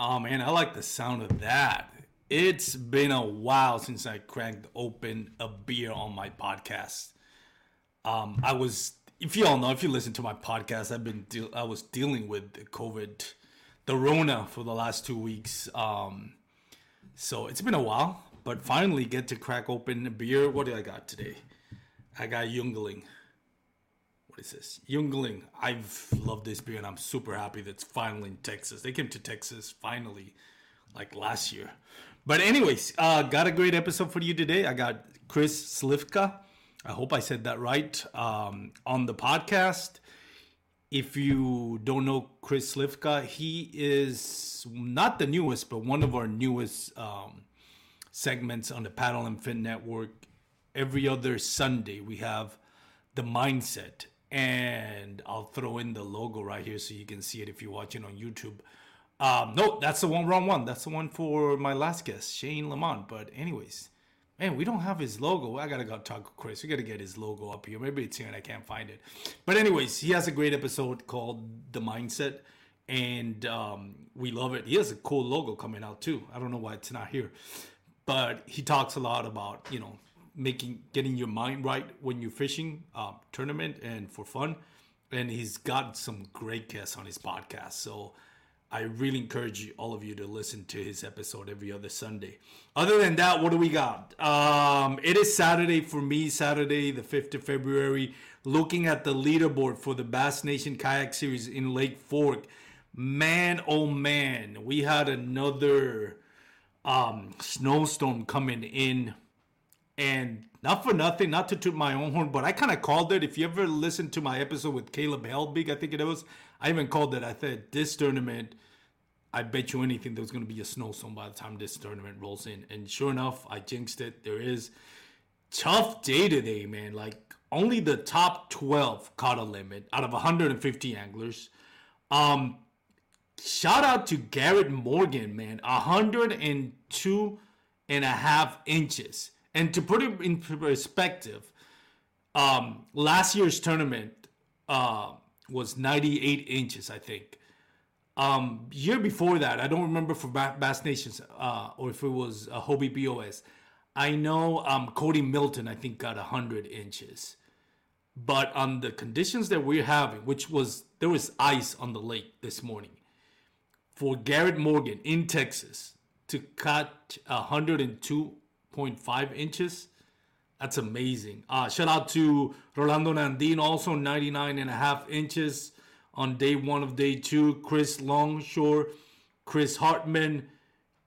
Oh man, I like the sound of that. It's been a while since I cranked open a beer on my podcast. Um, I was, if you all know, if you listen to my podcast, I've been, de- I was dealing with the COVID, the Rona for the last two weeks. Um, so it's been a while, but finally get to crack open a beer. What do I got today? I got Yuengling. Is this? Yuengling. I've loved this beer and I'm super happy that's finally in Texas. They came to Texas finally, like last year. But anyways, uh, got a great episode for you today. I got Chris Slivka. I hope I said that right um, on the podcast. If you don't know Chris Slivka, he is not the newest, but one of our newest um, segments on the Paddle and Fin Network. Every other Sunday, we have the mindset and I'll throw in the logo right here so you can see it if you're watching on YouTube. Um, no, that's the one wrong one. That's the one for my last guest, Shane Lamont. But anyways, man, we don't have his logo. I gotta go talk to Chris. We gotta get his logo up here. Maybe it's here and I can't find it. But anyways, he has a great episode called The Mindset, and um, we love it. He has a cool logo coming out too. I don't know why it's not here, but he talks a lot about you know making getting your mind right when you're fishing uh, tournament and for fun. And he's got some great guests on his podcast. So i really encourage you, all of you to listen to his episode every other sunday. Other than that what do we got? Um, it is saturday for me saturday the 5th of february. Looking at the leaderboard for the bass nation kayak series in lake fork. Man oh man we had another um, snowstorm coming in and not for nothing, not to toot my own horn, but I kind of called it. If you ever listened to my episode with Caleb Helbig, I think it was, I even called it. I said, this tournament, I bet you anything there's going to be a snowstorm by the time this tournament rolls in. And sure enough, I jinxed it. There is tough day today, man. Like only the top 12 caught a limit out of 150 anglers. Um, shout out to Garrett Morgan, man. 102 and a half inches. And to put it in perspective, um, last year's tournament uh, was 98 inches, I think. Um, year before that, I don't remember for Bass Nations uh, or if it was uh, Hobie BOS. I know um, Cody Milton, I think, got 100 inches. But on the conditions that we're having, which was there was ice on the lake this morning, for Garrett Morgan in Texas to cut 102 0.5 inches. That's amazing. Uh, shout out to Rolando Nandin, also 99 and a half inches on day one of day two. Chris Longshore, Chris Hartman,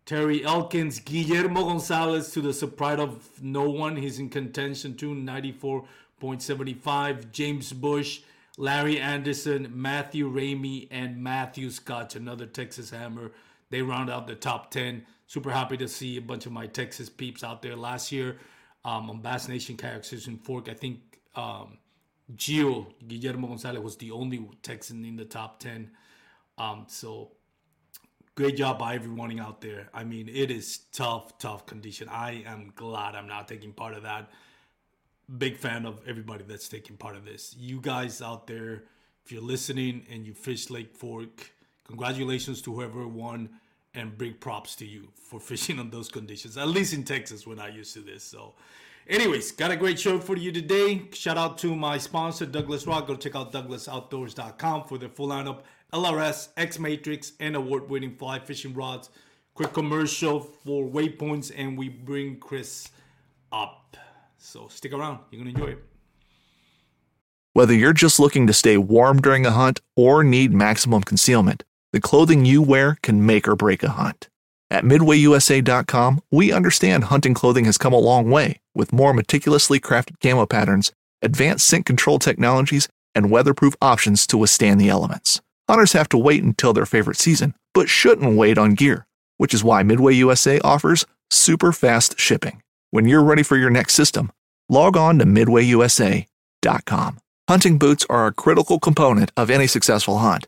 Terry Elkins, Guillermo Gonzalez to the surprise of no one. He's in contention too, 94.75. James Bush, Larry Anderson, Matthew Ramey, and Matthew Scott, another Texas Hammer. They round out the top 10 super happy to see a bunch of my Texas peeps out there. Last year um, on Bass Nation Kayak Season Fork, I think um, Gio Guillermo Gonzalez was the only Texan in the top 10. Um, so great job by everyone out there. I mean, it is tough, tough condition. I am glad I'm not taking part of that. Big fan of everybody that's taking part of this. You guys out there, if you're listening and you fish Lake Fork, congratulations to whoever won and big props to you for fishing on those conditions. At least in Texas, we're not used to this. So, Anyways, got a great show for you today. Shout out to my sponsor, Douglas Rock. Go check out douglasoutdoors.com for the full lineup LRS, X Matrix, and award winning fly fishing rods. Quick commercial for waypoints, and we bring Chris up. So stick around. You're going to enjoy it. Whether you're just looking to stay warm during a hunt or need maximum concealment, the clothing you wear can make or break a hunt. At MidwayUSA.com, we understand hunting clothing has come a long way with more meticulously crafted camo patterns, advanced scent control technologies, and weatherproof options to withstand the elements. Hunters have to wait until their favorite season, but shouldn't wait on gear, which is why Midway USA offers super fast shipping. When you're ready for your next system, log on to MidwayUSA.com. Hunting boots are a critical component of any successful hunt.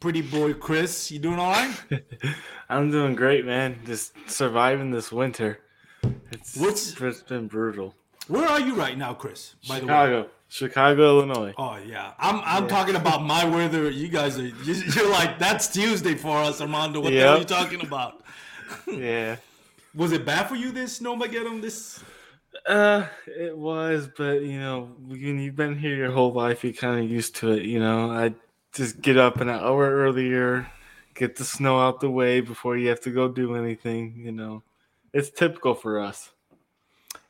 pretty boy Chris? You doing all right? I'm doing great, man. Just surviving this winter. It's, What's- it's been brutal. Where are you right now, Chris? By the way. Chicago, Chicago, Illinois. Oh yeah, I'm I'm talking about my weather. You guys are you- you're like that's Tuesday for us, Armando. What the hell are you talking about? Yeah. Was it bad for you this Snowmageddon? This Uh, it was, but you know, when you've been here your whole life, you're kind of used to it. You know, I just get up an hour earlier, get the snow out the way before you have to go do anything. You know, it's typical for us.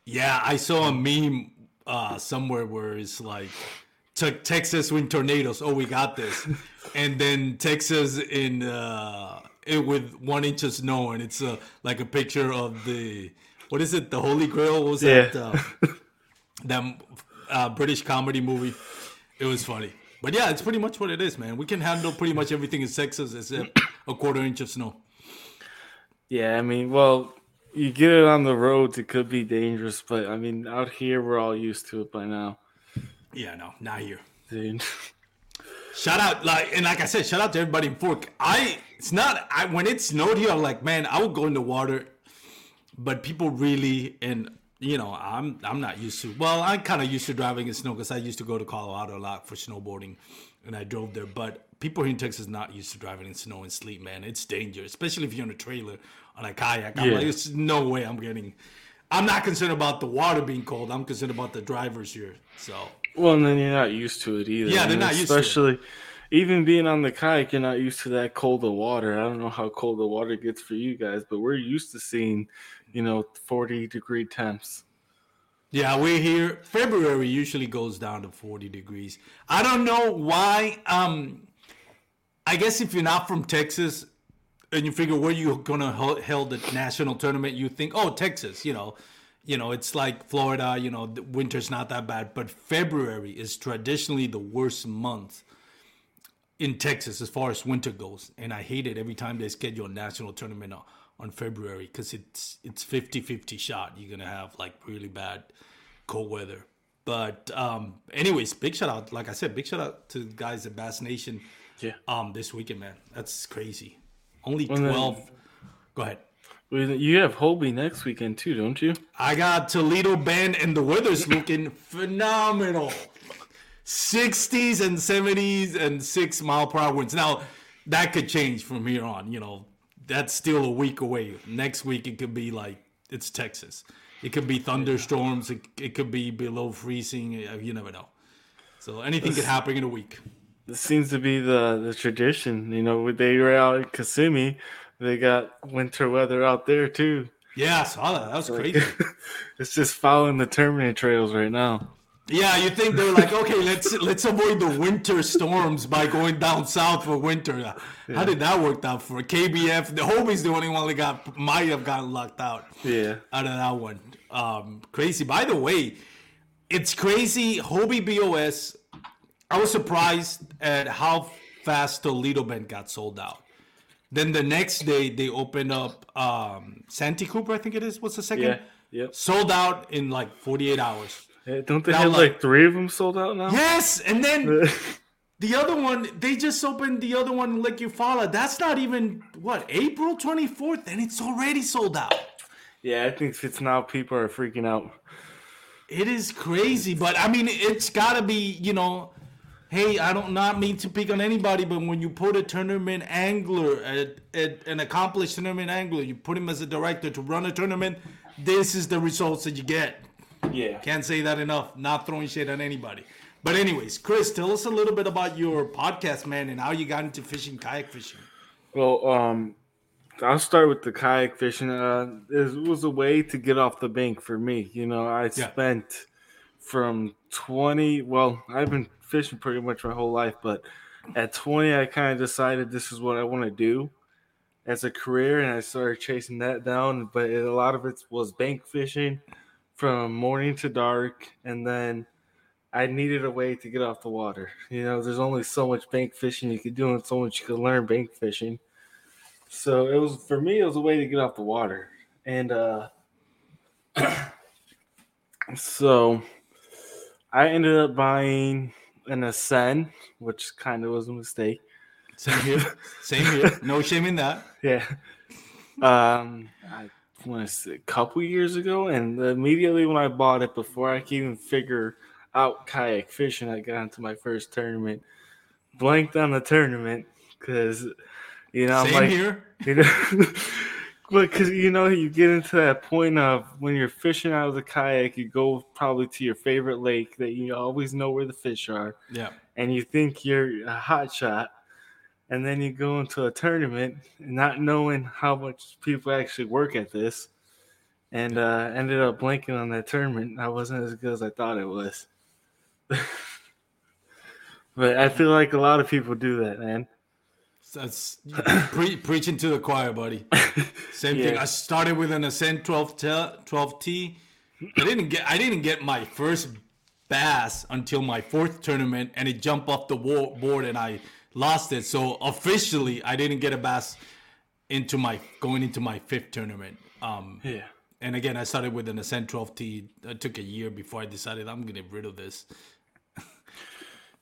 yeah, I saw a meme uh, somewhere where it's like took Texas wind tornadoes. Oh, we got this, and then Texas in uh, it with one inch of snow, and it's uh, like a picture of the what is it? The Holy Grail What was that? Uh, that uh, British comedy movie. It was funny. But yeah, it's pretty much what it is, man. We can handle pretty much everything in Texas except a quarter inch of snow. Yeah, I mean, well, you get it on the roads, it could be dangerous, but I mean, out here, we're all used to it by now, Yeah, no, not here. dude. Shout out, like, and like I said, shout out to everybody in Fork. I, it's not, I when it snowed here, I'm like, man, I would go in the water, but people really, and you know, I'm, I'm not used to. Well, I'm kind of used to driving in snow because I used to go to Colorado a lot for snowboarding, and I drove there. But people here in Texas not used to driving in snow and sleet, man. It's dangerous, especially if you're in a trailer on a kayak. I'm Yeah. like, there's no way I'm getting. I'm not concerned about the water being cold. I'm concerned about the drivers here. So Well, and then you're not used to it either. Yeah, they're not used to it. especially even being on the kayak. You're not used to that cold of water. I don't know how cold the water gets for you guys, but we're used to seeing, you know, 40 degree temps. Yeah, we're here. February usually goes down to 40 degrees. I don't know why. Um, I guess if you're not from Texas and you figure where you're gonna hold, held the national tournament, you think, oh, Texas. You know, you know, it's like Florida. You know, the winter's not that bad, but February is traditionally the worst month in Texas as far as winter goes, and I hate it every time they schedule a national tournament on, February because it's it's 50-50 shot. You're gonna have like really bad cold weather. But um, anyways, big shout out. Like I said, big shout out to the guys at Bass Nation. Yeah. Um, this weekend, man, that's crazy. Only Well, then- twelve. Go ahead. Well, You have Hobie next weekend too, don't you? I got Toledo Bend, and the weather's looking phenomenal. 60s and 70s and six mile per hour winds. Now, that could change from here on. You know, that's still a week away. Next week, it could be like it's Texas. It could be thunderstorms. It, it could be below freezing. uh, You never know. So anything could happen in a week. This seems to be the the tradition. You know, they were out in Kissimmee, they got winter weather out there too. Yeah, I saw that. That was crazy. it's just following the Terminator trails right now. Yeah, you think they're like, okay, let's let's avoid the winter storms by going down south for winter. How did that work out for KBF? The Hobie's the only one that got might have gotten locked out Yeah. out of that one. Um, crazy. By the way, it's crazy. Hobie BOS. I was surprised at how fast Toledo Bend got sold out. Then the next day they opened up um, Santee Cooper, I think it is. What's the second? Yeah. Yep. Sold out in like 48 hours. Hey, Don't they Now, have like- like three of them sold out now? Yes, and then the other one, they just opened the other one in Lake Eufaula. That's not even what April twenty fourth, and it's already sold out. yeah, I think it's now people are freaking out. It is crazy, but I mean, it's gotta be, you know. Hey, I don't not mean to pick on anybody, but when you put a tournament angler, at, at an accomplished tournament angler, you put him as a director to run a tournament. This is the results that you get. Yeah. Can't say that enough. Not throwing shade on anybody. But anyways, Chris, tell us a little bit about your podcast, man, and how you got into fishing, kayak fishing. Well, um, I'll start with the kayak fishing. Uh, it was a way to get off the bank for me. You know, I Yeah. spent from 20, well, I've been fishing pretty much my whole life, but at 20, I kind of decided this is what I want to do as a career, and I started chasing that down. But it, a lot of it was bank fishing from morning to dark, and then I needed a way to get off the water. You know, there's only so much bank fishing you could do, and so much you could learn bank fishing. So it was for me, it was a way to get off the water, and uh, so I ended up buying an Ascend, which kind of was a mistake. Same here. Same here. No shame in that. Yeah. Um, I want to say a couple years ago, and immediately when I bought it, before I could even figure out kayak fishing, I got into my first tournament. Blanked on the tournament because, you know, I'm like, here. you know, but because you know you get into that point of when you're fishing out of the kayak, you go probably to your favorite lake that you always know where the fish are Yeah. and you think you're a hot shot, and then you go into a tournament not knowing how much people actually work at this, and uh, ended up blanking on that tournament. I wasn't as good as I thought it was. but I feel like a lot of people do that, man. That's pre- preaching to the choir, buddy. Same thing. I started with an Ascend 12 t- 12T. I didn't get I didn't get my first bass until my fourth tournament, and it jumped off the board, and I lost it. So officially, I didn't get a bass into my going into my fifth tournament. Um, Yeah. and again, I started with an Ascend 12T. It took a year before I decided I'm gonna get rid of this.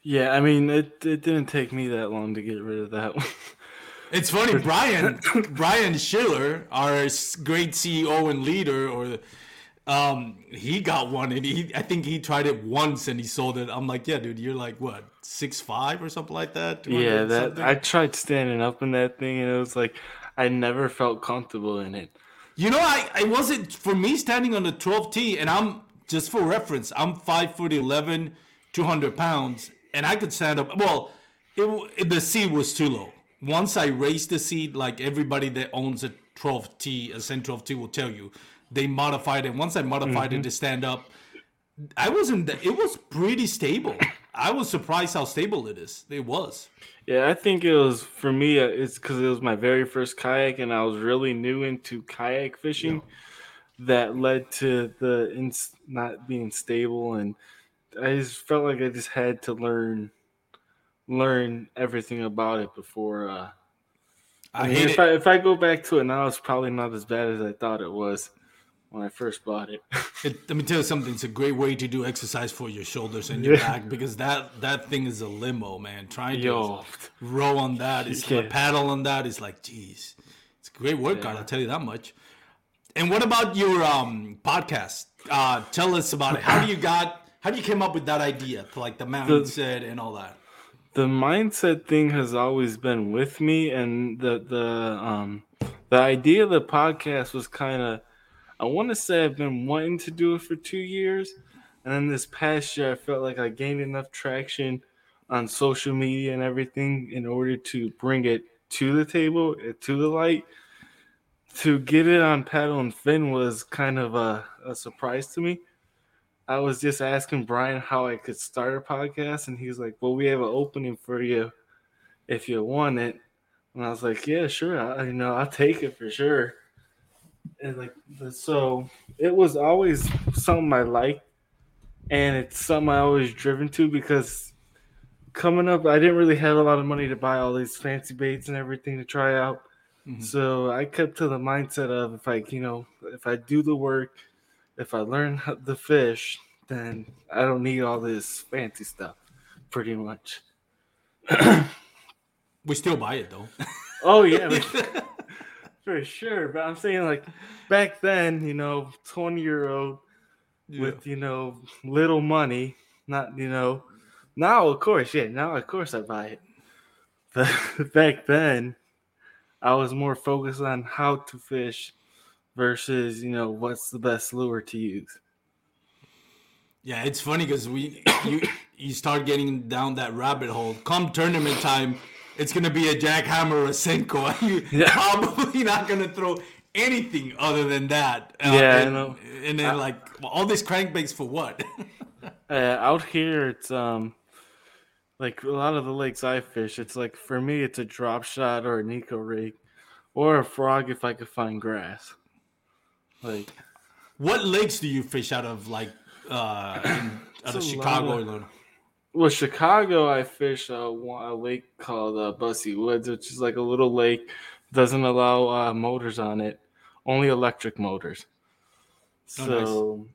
Yeah, I mean, it, it didn't take me that long to get rid of that one. It's funny, Brian Brian Schiller, our great CEO and leader, or um, he got one, and he I think he tried it once and he sold it. I'm like, yeah, dude, you're like what six five or something like that. yeah, that something? I tried standing up in that thing, and it was like I never felt comfortable in it. You know, I, I wasn't for me standing on the 12T, and I'm just for reference, I'm five foot 11, 200 pounds, and I could stand up. Well, it, w- the seat was too low. Once I raised the seat, like everybody that owns a 12T, a Ascend 12T will tell you, they modified it. Once I modified it mm-hmm. to stand up, I wasn't. It was pretty stable. I was surprised how stable it is. It was. Yeah, I think it was for me. uh, It's because it was my very first kayak, and I was really new into kayak fishing. That led to the ins- not being stable, and I just felt like I just had to learn, learn everything about it before. Uh, I, I mean, if it. I if I go back to it now, it's probably not as bad as I thought it was when I first bought it. It, let me tell you something. It's a great way to do exercise for your shoulders and your Yeah. back because that that thing is a limo, man. Trying to row on that is Yeah. paddle on that. It's like, geez, it's a great workout. Yeah. I'll tell you that much. And what about your um, podcast? Uh, tell us about it. How do you got? How do you came up with that idea to like the mindset and all that? the mindset thing has always been with me and the the um the idea of the podcast was kind of i want to say i've been wanting to do it for two years and then this past year i felt like i gained enough traction on social media and everything in order to bring it to the table uh, to the light to get it on paddle and fin was kind of a, a surprise to me I was just asking Brian how I could start a podcast, and he's like, "Well, we have an opening for you if you want it." And I was like, "Yeah, sure. I, you know, I'll take it for sure." And like, the- so it was always something I liked, and it's something I always driven to because coming up, I didn't really have a lot of money to buy all these fancy baits and everything to try out. Mhm. So I kept to the mindset of if I, you know, if I do the work, if I learn how- the fish, then I don't need all this fancy stuff. Pretty much. We still buy it though. Oh yeah, for sure. But I'm saying like back then, you know, 20 year old with you know little money, not you know. Now of course, yeah. Now of course I buy it. But back then, I was more focused on how to fish versus you know what's the best lure to use. Yeah, it's funny because we you you start getting down that rabbit hole. Come tournament time, it's gonna be a jackhammer or a Senko. You Yeah. probably not gonna throw anything other than that. Uh, Yeah, I and, know. And then like well, all these crankbaits for what? Uh, out here, it's um like a lot of the lakes I fish. It's like for me, it's a drop shot or a Neko rig, or a frog if I could find grass. Like what lakes do you fish out of? Like uh, in, out of Chicago? of-? Well, Chicago, I fish a, a lake called uh, Busse Woods, which is like a little lake. Doesn't allow uh, motors on it, only electric motors. Oh, So,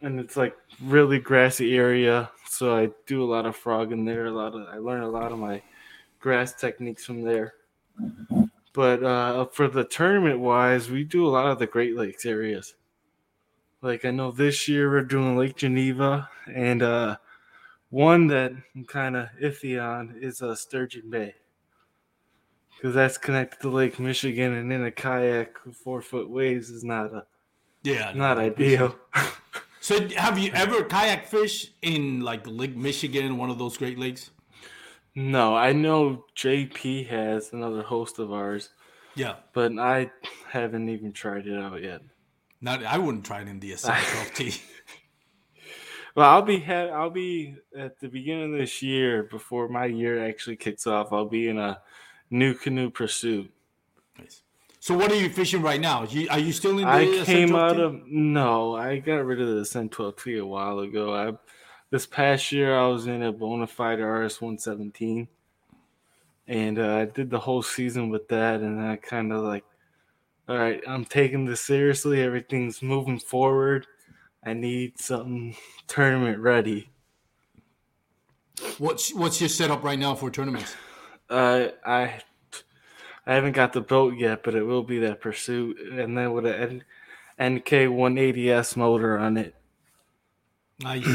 and it's like really grassy area. So I do a lot of frog in there. A lot of I learn a lot of my grass techniques from there. But uh, for the tournament wise, we do a lot of the Great Lakes areas. Like I know this year we're doing Lake Geneva and uh, one that I'm kind of iffy on is uh, Sturgeon Bay. Because that's connected to Lake Michigan, and in a kayak, with four foot waves is not a, Yeah. not ideal. So have you ever kayak fish in like Lake Michigan, one of those Great Lakes? no, I know JP has another host of ours, Yeah. but I haven't even tried it out yet. Not I wouldn't try it in the SL12T. Well, I'll be ha- I'll be at the beginning of this year before my year actually kicks off. I'll be in a NuCanoe pursuit. Nice. So what are you fishing right now? You, are you still in the I came SL12T? out of no, I got rid of the Sen 12T a while ago. I this past year I was in a Bonafide RS 117, and uh, I did the whole season with that, and I kind of like, all right, I'm taking this seriously. Everything's moving forward. I need something tournament ready. What's what's your setup right now for tournaments? Uh, I I haven't got the boat yet, but it will be that pursuit, and then with an NK 180s motor on it. Nice.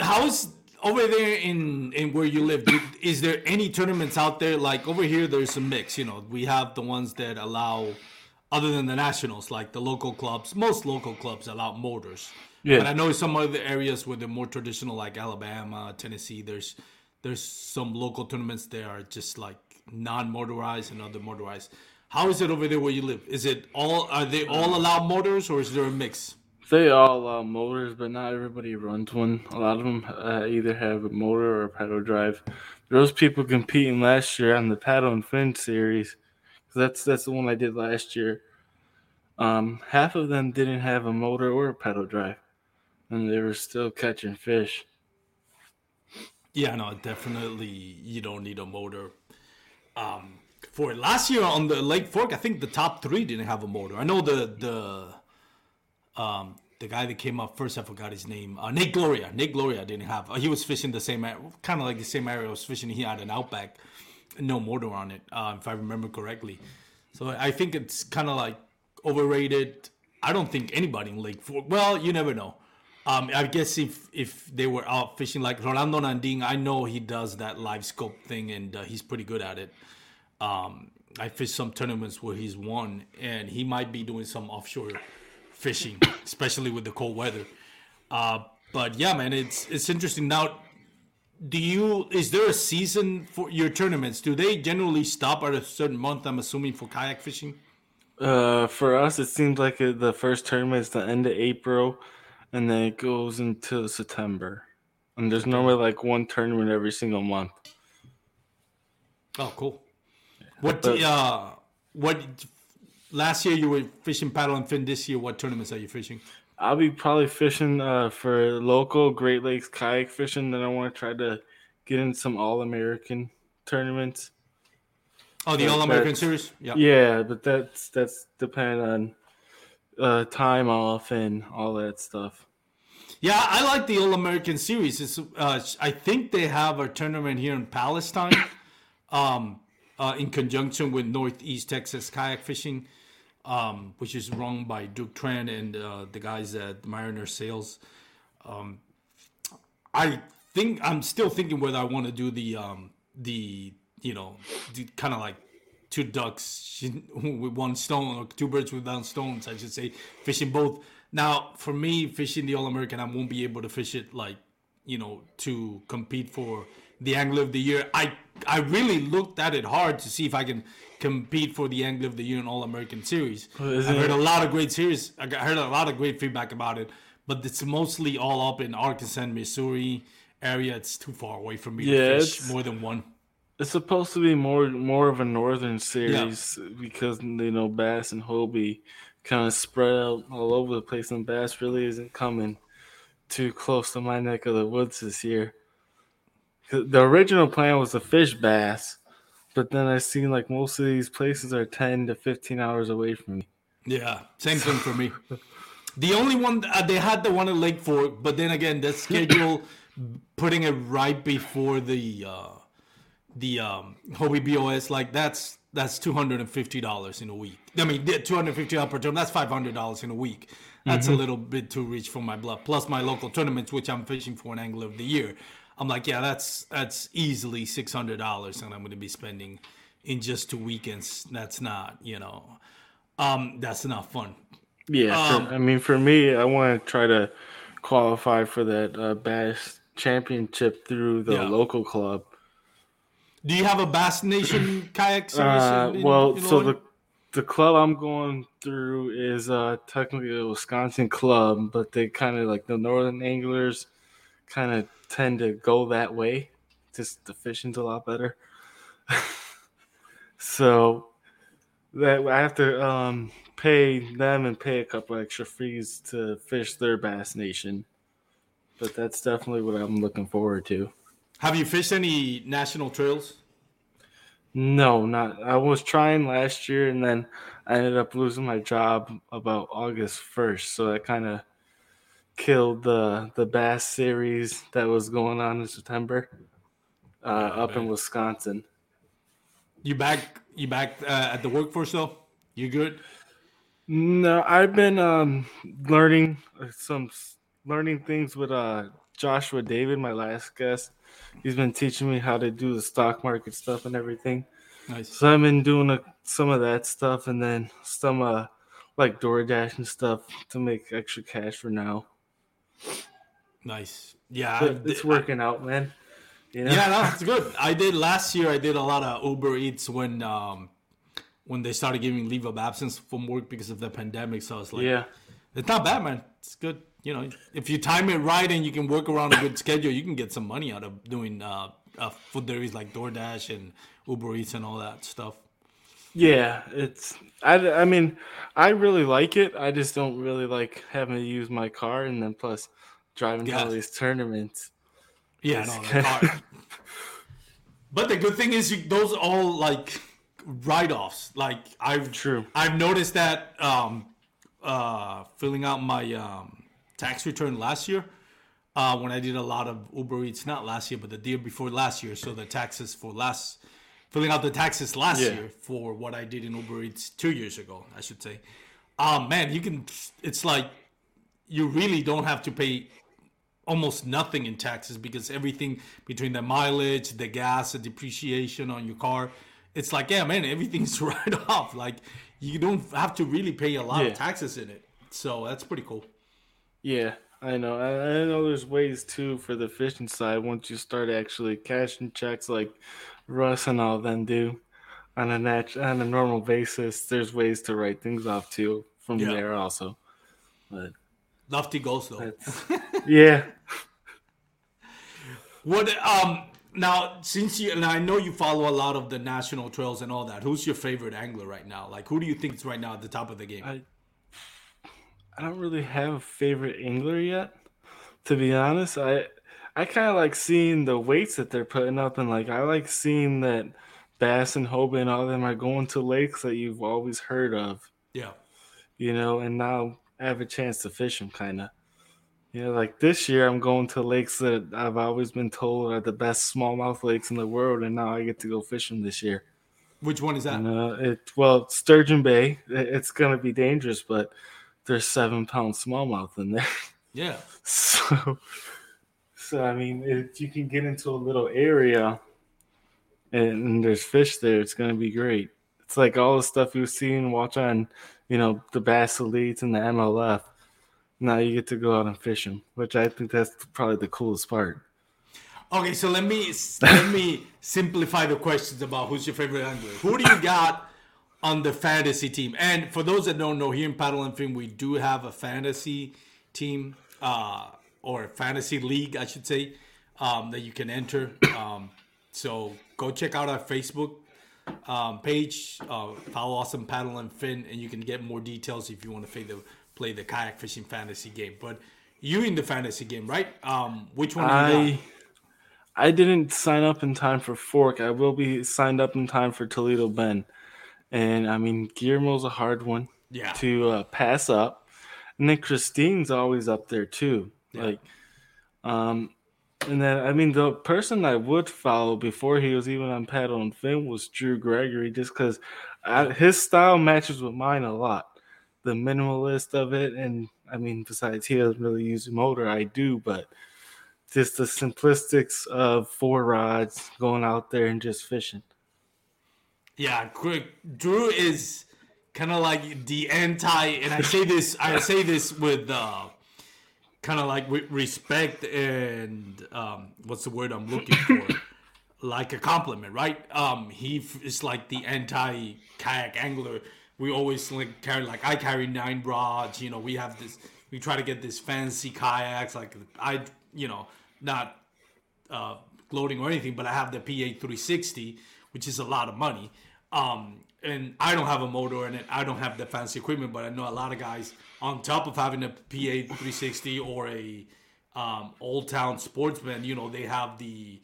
How's over there in in where you live? do- Is there any tournaments out there? Like over here, there's a mix. You know, we have the ones that allow, other than the nationals, like the local clubs. Most local clubs allow motors. Yeah. But I know some other areas where they're more traditional, like Alabama, Tennessee. There's there's some local tournaments that are just like non-motorized and other motorized. How is it over there where you live? Is it all? Are they all allow motors, or is there a mix? They all allow motors, but not everybody runs one. A lot of them uh, either have a motor or a paddle drive. There was people competing last year on the paddle and fin series. 'Cause That's that's the one I did last year. Um, half of them didn't have a motor or a pedal drive, and they were still catching fish. Yeah, no, definitely you don't need a motor. Um, for last year on the Lake Fork, I think the top three didn't have a motor. I know the the um the guy that came up first, I forgot his name. Uh, Nate Gloria. Nate Gloria didn't have. Uh, he was fishing the same, kind of like the same area I was fishing. He had an Outback, no motor on it, uh, if I remember correctly. So I think it's kind of like overrated. I don't think anybody in Lake Fork. Well, you never know. Um, I guess if if they were out fishing like Rolando Nanding, I know he does that live scope thing and uh, he's pretty good at it. Um, I fished some tournaments where he's won, and he might be doing some offshore fishing, especially with the cold weather. Uh, but yeah, man, it's it's interesting. Now, do you is there a season for your tournaments? Do they generally stop at a certain month? I'm assuming for kayak fishing. Uh, for us, it seems like the first tournament is the end of April, and then it goes until September. And there's normally like one tournament every single month. Oh, cool. What But- uh what last year you were fishing paddle and fin this year what tournaments are you fishing? I'll be probably fishing uh, for local Great Lakes kayak fishing. Then I want to try to get in some All American tournaments. Oh, the All American series? Yeah. Yeah, but that's that's dependent on uh, time off and all that stuff. Yeah, I like the All American Series. It's, uh, I think they have a tournament here in Palestine, um, uh, in conjunction with Northeast Texas Kayak Fishing, um, which is run by Duke Trent and uh, the guys at Mariner Sales. Um, I think I'm still thinking whether I want to do the um, the you know kind of like two ducks with one stone or two birds with one stones, I should say, fishing both now, for me, fishing the All American, I won't be able to fish it like, you know, to compete for the Angler of the Year. I I really looked at it hard to see if I can compete for the Angler of the Year and All American Series. I've heard a lot of great series. I heard a lot of great feedback about it, but it's mostly all up in Arkansas and Missouri area. It's too far away from me yeah, to fish more than one. It's supposed to be more more of a northern series yeah. because you know Bass and Hobie kind of spread out all over the place, and bass really isn't coming too close to my neck of the woods this year. The original plan was a fish bass, but then I seen like most of these places are 10 to 15 hours away from me. Yeah, same thing for me. The only one uh, they had the one at Lake Fork, but then again, the schedule putting it right before the uh, the um, Hobie BOS, like that's that's two hundred and fifty dollars in a week. I mean, two hundred fifty dollars per term. That's five hundred dollars in a week. That's mm-hmm. a little bit too rich for my blood. Plus my local tournaments, which I'm fishing for an angler of the year. I'm like, yeah, that's that's easily six hundred dollars, and I'm going to be spending in just two weekends. That's not, you know, um, that's not fun. Yeah, um, for, I mean, for me, I want to try to qualify for that uh, bass championship through the yeah. local club. Do you have a Bass Nation kayak series? Uh, in, well, in so the the club I'm going through is uh, technically a Wisconsin club, but they kind of like the northern anglers kind of tend to go that way. Just the fishing's a lot better. so that I have to um, pay them and pay a couple extra fees to fish their Bass Nation. But that's definitely what I'm looking forward to. Have you fished any national trails? No, not. I was trying last year, and then I ended up losing my job about August first. So that kind of killed the the bass series that was going on in September uh, up man. in Wisconsin. You back? You back uh, at the workforce though? You good? No, I've been um, learning some learning things with uh, Joshua David, my last guest. He's been teaching me how to do the stock market stuff and everything. Nice. So I've been doing a, some of that stuff and then some uh, like DoorDash and stuff to make extra cash for now. Nice. Yeah, but it's working I, out, man. You know? Yeah, no, it's good. I did last year. I did a lot of Uber Eats when um when they started giving leave of absence from work because of the pandemic. So I was like, yeah, it's not bad, man. It's good you know, if you time it right and you can work around a good schedule, you can get some money out of doing uh, uh, food deliveries like DoorDash and Uber Eats and all that stuff. Yeah, it's. I, I mean, I really like it. I just don't really like having to use my car and then plus driving yeah. to all these tournaments. Yeah, no, car. but the good thing is, you, those all like write-offs. Like I've true. I've noticed that um, uh, filling out my um, tax return last year uh, when I did a lot of Uber Eats, not last year, but the year before last year. So the taxes for last, filling out the taxes last yeah. year for what I did in Uber Eats two years ago, I should say. Um, man, you can, it's like you really don't have to pay almost nothing in taxes because everything between the mileage, the gas, the depreciation on your car, it's like, yeah, man, everything's right off. Like you don't have to really pay a lot yeah. of taxes in it. So that's pretty cool. Yeah, I know. I, I know there's ways too for the fishing side once you start actually cashing checks like Russ and all them do on a nat- on a normal basis. There's ways to write things off too from yeah. there also. But lofty goals though. yeah. What um now since you and I know you follow a lot of the national trails and all that, who's your favorite angler right now? Like who do you think is right now at the top of the game? I, I don't really have a favorite angler yet. To be honest, I I kind of like seeing the weights that they're putting up, and like I like seeing that Bass and Hobie and all them are going to lakes that you've always heard of. Yeah, you know, and now I have a chance to fish them, kind of. Yeah, like this year, I'm going to lakes that I've always been told are the best smallmouth lakes in the world, and now I get to go fishing this year. Which one is that? And, uh, it well, Sturgeon Bay. It's gonna be dangerous, but there's seven pound smallmouth in there. Yeah. So, so I mean, if you can get into a little area and there's fish there, it's gonna be great. It's like all the stuff you've seen, watch on, you know, the Bass Elites and the MLF. Now you get to go out and fish them, which I think that's probably the coolest part. Okay, so let me let me simplify the questions about who's your favorite angler. Who do you got on the fantasy team? And for those that don't know, here in Paddle and Fin, we do have a fantasy team uh, or fantasy league, I should say, um, that you can enter. Um, so go check out our Facebook um, page, uh, follow on Paddle and Fin, and you can get more details if you want to play the play the kayak fishing fantasy game. But you in the fantasy game, right? Um, which one? I I didn't sign up in time for Fork. I will be signed up in time for Toledo Bend, and I mean Guillermo's a hard one Yeah. to uh, pass up, and then Christine's always up there too. Yeah. Like, um, and then I mean the person I would follow before he was even on Paddle and Fin was Drew Gregory, just because his style matches with mine a lot. The minimalist of it, and I mean, besides he doesn't really use motor, I do, but just the simplistics of four rods going out there and just fishing. Yeah, Drew is kind of like the anti, and I say this, I say this with uh, kind of like with respect and um, what's the word I'm looking for? like a compliment, right? Um, he is like the anti kayak angler. We always like carry like I carry nine rods. You know, we have this. We try to get this fancy kayaks. Like I, you know, not uh, gloating or anything, but I have the PA 360, which is a lot of money. Um, and I don't have a motor in it. I don't have the fancy equipment, but I know a lot of guys on top of having a PA 360 or a um, Old Town Sportsman, you know, they have the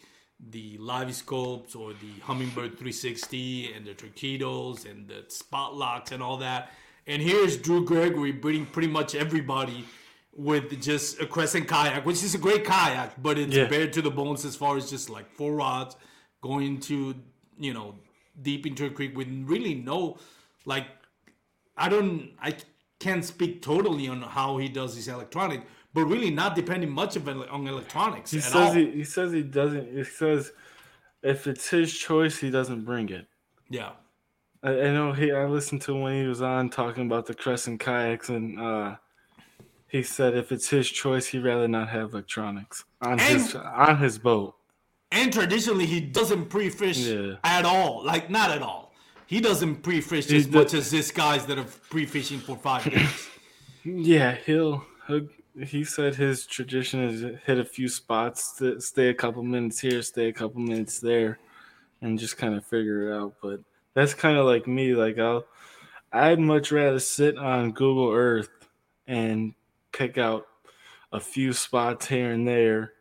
the live scopes or the Humminbird 360 and the Torpedoes and the spot locks and all that. And here's Drew Gregory beating pretty much everybody with just a crescent kayak, which is a great kayak, but it's Yeah. bare to the bones as far as just like four rods going to, you know, deep into a creek with really no, like, I don't, I can't speak totally on how he does his electronic, but really not depending much of it on electronics He at says all. he, he says he doesn't. He says if it's his choice, he doesn't bring it. yeah. I, I know he. I listened to when he was on talking about the crescent kayaks, and uh, he said if it's his choice, he'd rather not have electronics on his on his boat. And traditionally, he doesn't pre-fish Yeah. at all. Like not at all. He doesn't pre-fish He's as the- much as these guys that are pre-fishing for five days. Yeah, he'll. he'll he said his tradition is hit a few spots, st- stay a couple minutes here, stay a couple minutes there, and just kind of figure it out. But that's kind of like me. Like I'll, I'd much rather sit on Google Earth and pick out a few spots here and there,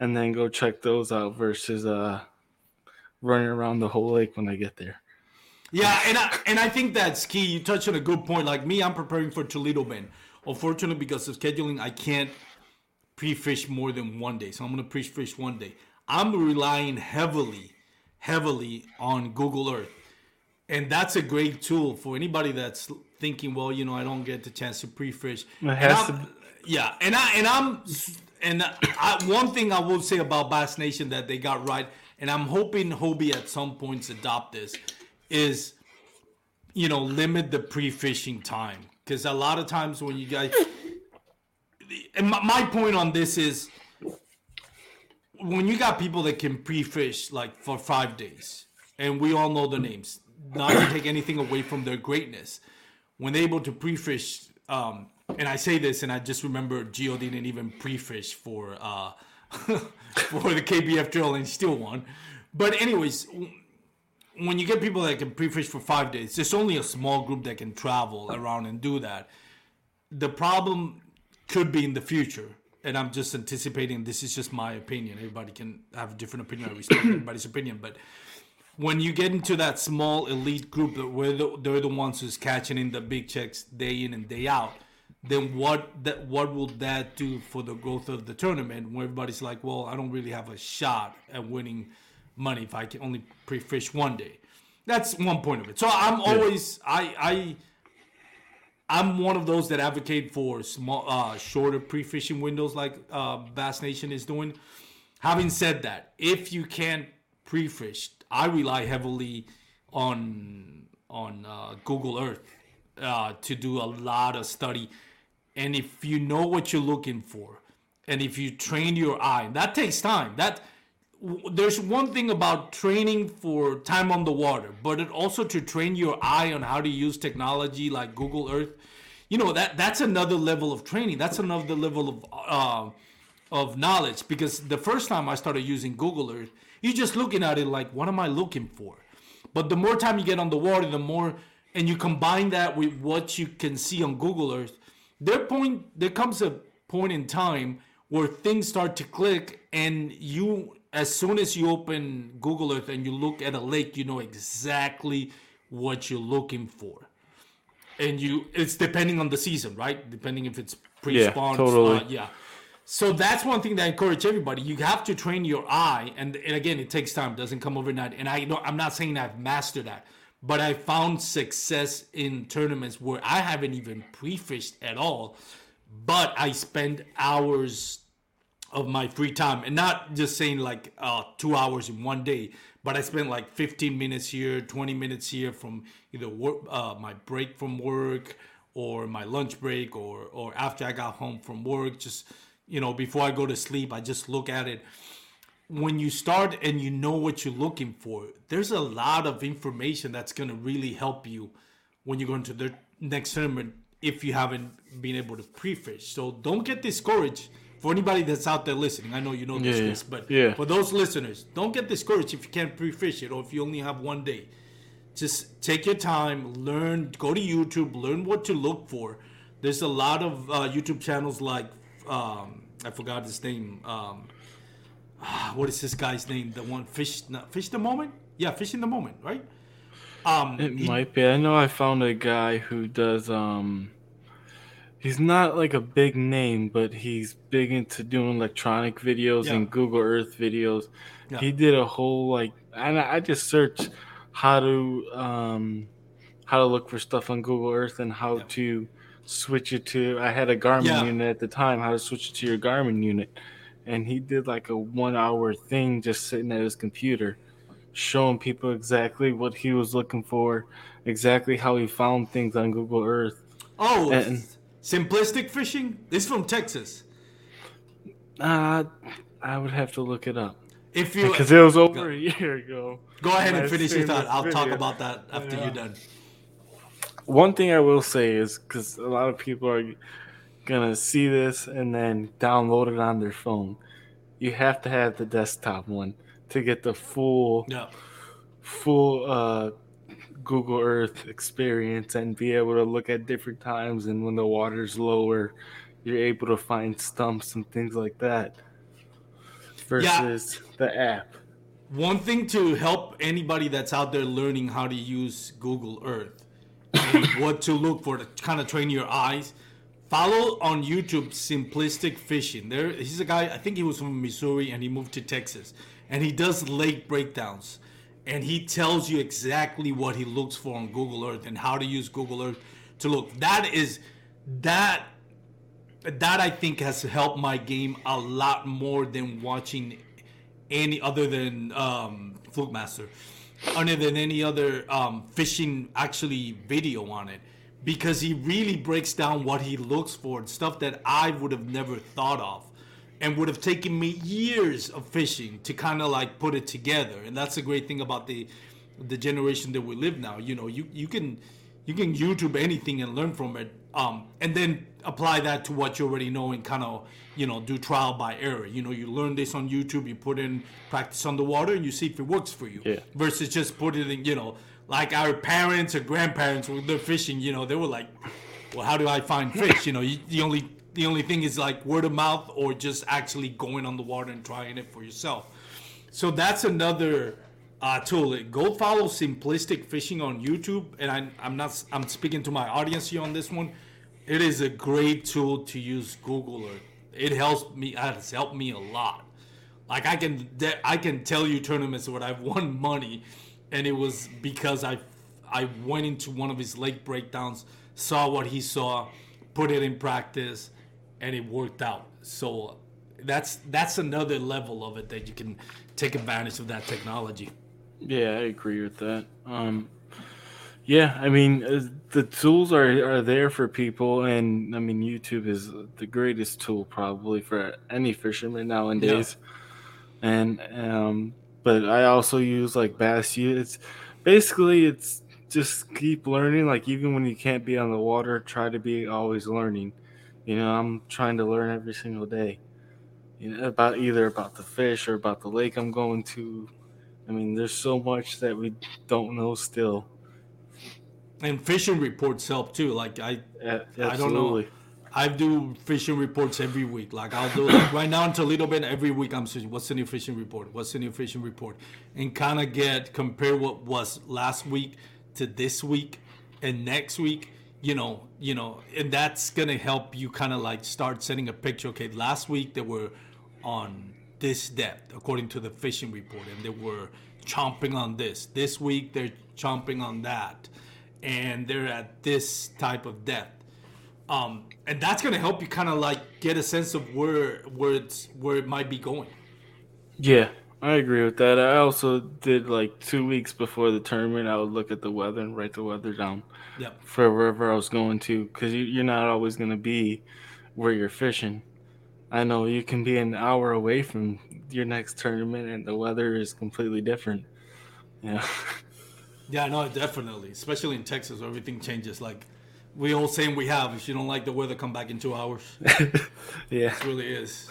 and then go check those out versus uh running around the whole lake when I get there. Yeah, and I and I think that's key. You touched on a good point. Like me, I'm preparing for Toledo Bend. Unfortunately, because of scheduling, I can't pre-fish more than one day. So I'm gonna pre-fish one day. I'm relying heavily, heavily on Google Earth, and that's a great tool for anybody that's thinking, well, you know, I don't get the chance to pre-fish. It And to yeah, and I and I'm and I, one thing I will say about Bass Nation that they got right, and I'm hoping Hobie at some points adopt this, is you know limit the pre-fishing time because a lot of times when you guys and my, my point on this is when you got people that can pre-fish like for five days and we all know the names not to take anything away from their greatness when they're able to pre-fish um and i say this and i just remember Gio didn't even pre-fish for uh for the kbf drill, and still won. But anyways when you get people that can pre-fish for five days, there's only a small group that can travel around and do that. The problem could be in the future, and I'm just anticipating. This is just my opinion. Everybody can have a different opinion. I respect everybody's opinion, but when you get into that small elite group that where the, they're the ones who's catching in the big checks day in and day out, then what that what will that do for the growth of the tournament? Where everybody's like, well, I don't really have a shot at winning money if I can only pre-fish one day. That's one point of it. So I'm always I I I'm one of those that advocate for small, uh, shorter pre-fishing windows, like uh, Bass Nation is doing. Having said that, if you can't pre-fish, I rely heavily on on uh, Google Earth uh, to do a lot of study. And if you know what you're looking for, and if you train your eye, that takes time. That there's one thing about training for time on the water, but it also to train your eye on how to use technology like Google Earth. You know that that's another level of training. That's another level of uh, of knowledge because the first time I started using Google Earth, you're just looking at it like, what am I looking for? But the more time you get on the water, the more, and you combine that with what you can see on Google Earth, there point there comes a point in time where things start to click, and you, as soon as you open Google Earth and you look at a lake, you know exactly what you're looking for. And you, it's depending on the season, right? Depending if it's pre-spawn, yeah, totally. yeah. So that's one thing that I encourage everybody. You have to train your eye, and, and again, it takes time. It doesn't come overnight. And I know I'm not saying I've mastered that, but I found success in tournaments where I haven't even pre-fished at all, but I spend hours of my free time, and not just saying like uh, two hours in one day, but I spent like 15 minutes here, 20 minutes here from either work, uh, my break from work or my lunch break, or or after I got home from work, just you know, before I go to sleep, I just look at it. When you start and you know what you're looking for, there's a lot of information that's going to really help you when you go into the next tournament if you haven't been able to pre-fish. So don't get discouraged for anybody that's out there listening. I know you know this, Yeah, but yeah. for those listeners, don't get discouraged if you can't pre-fish it or if you only have one day. Just take your time, learn, go to YouTube, learn what to look for. There's a lot of uh, YouTube channels like um, I forgot his name. Um, ah, what is this guy's name? The one fish, fish the moment. Yeah, fish in the moment, right? Um, It he- might be. I know I found a guy who does um he's not like a big name, but he's big into doing electronic videos Yeah. and Google Earth videos. Yeah. He did a whole like and I just searched how to um how to look for stuff on Google Earth and how Yeah. to switch it to I had a Garmin unit at the time, how to switch it to your Garmin unit. And he did like a one hour thing just sitting at his computer showing people exactly what he was looking for, exactly how he found things on Google Earth. oh, and- simplistic fishing. This is from Texas. Uh, I would have to look it up If you because it was over a year ago. go ahead when and finish your thought, I'll talk about that after Yeah. you're done. One thing I will say is because a lot of people are gonna see this and then download it on their phone. You have to have the desktop one to get the full Yeah, full uh, Google Earth experience and be able to look at different times and when the water's lower, you're able to find stumps and things like that. Versus the app. one thing to help anybody that's out there learning how to use Google Earth and what to look for to kind of train your eyes. Follow on YouTube Simplistic Fishing. There, he's a guy. I think he was from Missouri and he moved to Texas, and he does lake breakdowns, and he tells you exactly what he looks for on Google Earth and how to use Google Earth to look. That is that that I think has helped my game a lot more than watching any other than um, Fluke Master, other than any other um, fishing actually video on it, because he really breaks down what he looks for and stuff that I would have never thought of, and would have taken me years of fishing to kind of like put it together. And that's the great thing about the the generation that we live now. You know, you you can you can YouTube anything and learn from it, um, and then apply that to what you already know and kind of you know do trial by error. You know, you learn this on YouTube, you put in practice on the water, and you see if it works for you. Yeah. Versus just put it in, you know, like our parents or grandparents when they're fishing. You know, they were like, "Well, how do I find fish?" You know, you, the only the only thing is like word of mouth or just actually going on the water and trying it for yourself. So that's another uh, tool. Go follow Simplistic Fishing on YouTube, and I, I'm not. I'm speaking to my audience here on this one. it is a great tool to use Google Earth. It helps me. Has helped me a lot. Like I can I can tell you tournaments where I've won money, and it was because I I went into one of his lake breakdowns, saw what he saw, put it in practice, and it worked out. So that's that's another level of it that you can take advantage of that technology. Yeah, I agree with that. Um, yeah, I mean uh, the tools are are there for people, and I mean YouTube is the greatest tool probably for any fisherman nowadays. Yeah. And um, but I also use like Bass. It's basically it's just keep learning. Like even when you can't be on the water, try to be always learning. You know, I'm trying to learn every single day. You know, about either about the fish or about the lake I'm going to. I mean, there's so much that we don't know still and fishing reports help too. Like I, I don't know. I do fishing reports every week. Like I'll do like right now in Toledo Bend every week. I'm saying, what's the new fishing report? What's the new fishing report? And kind of get compare what was last week to this week and next week. You know, you know, and that's gonna help you kind of like start setting a picture. Okay, last week they were on this depth according to the fishing report, and they were chomping on this. This week they're chomping on that and they're at this type of depth. Um, and that's gonna help you kind of like get a sense of where where it's where it might be going. Yeah, I agree with that. I also did like two weeks before the tournament. I would look at the weather and write the weather down. Yep. For wherever I was going to, because you, are not always gonna be where you're fishing. I know you can be an hour away from your next tournament, and the weather is completely different. Yeah. Yeah, no, definitely. Especially in Texas where everything changes. Like we all saying we have. If you don't like the weather, come back in two hours. yeah. It really is.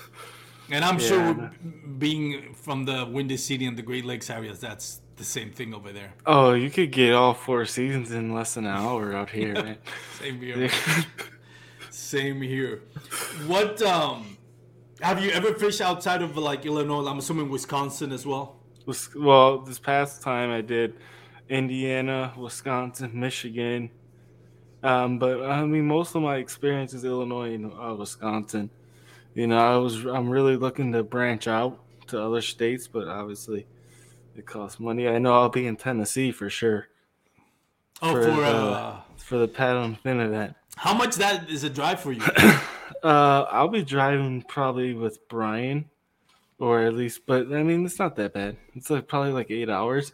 And I'm yeah, sure being from the Windy City and the Great Lakes areas, that's the same thing over there. Oh, you could get all four seasons in less than an hour out here, man. same here. same here. What um have you ever fished outside of like Illinois? I'm assuming Wisconsin as well. Well, this past time I did Indiana, Wisconsin, Michigan. Um, but I mean, most of my experience is Illinois and uh, Wisconsin. You know, I was I'm really looking to branch out to other states, but obviously it costs money. I know I'll be in Tennessee for sure. Oh, for, for the, uh, for the paddle and fin event. How much that is a drive for you? uh, I'll be driving probably with Brian, or at least, but I mean, it's not that bad. It's like probably like eight hours.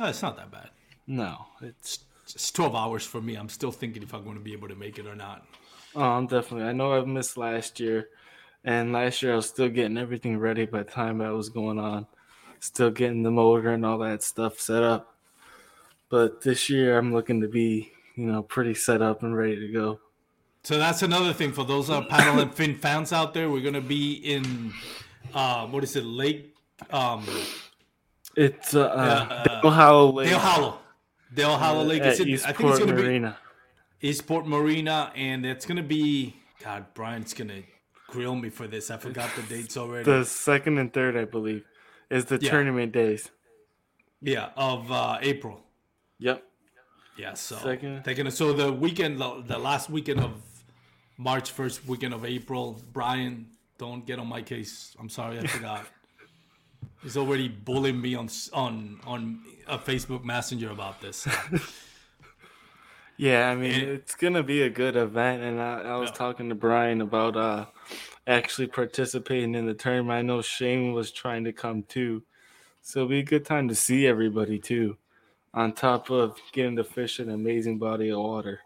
Oh, it's not that bad. No, it's it's 12 hours for me. I'm still thinking if I'm going to be able to make it or not. I'm definitely. I know I've missed last year, and last year I was still getting everything ready by the time that was going on, still getting the motor and all that stuff set up. But this year I'm looking to be, you know, pretty set up and ready to go. So that's another thing for those uh, paddle and fin fans out there. We're gonna be in, uh, what is it, Lake um, it's uh, uh, Dale Hollow Lake. Dale Hollow. Dale Hollow Lake. At it, I think it's going to be Eastport Marina, and it's going to be. God, Brian's going to grill me for this. I forgot the dates already. The second and third, I believe, is the yeah. tournament days. Yeah, of uh, April. Yep. Yeah, so second. so the weekend, the, the last weekend of March, first weekend of April. Brian, don't get on my case. I'm sorry, I forgot. He's already bullying me on on on a Facebook Messenger about this. yeah, I mean and, it's gonna be a good event, and I, I was talking to Brian about uh actually participating in the tournament. I know Shane was trying to come too, so it'll be a good time to see everybody too. On top of getting to fish an amazing body of water.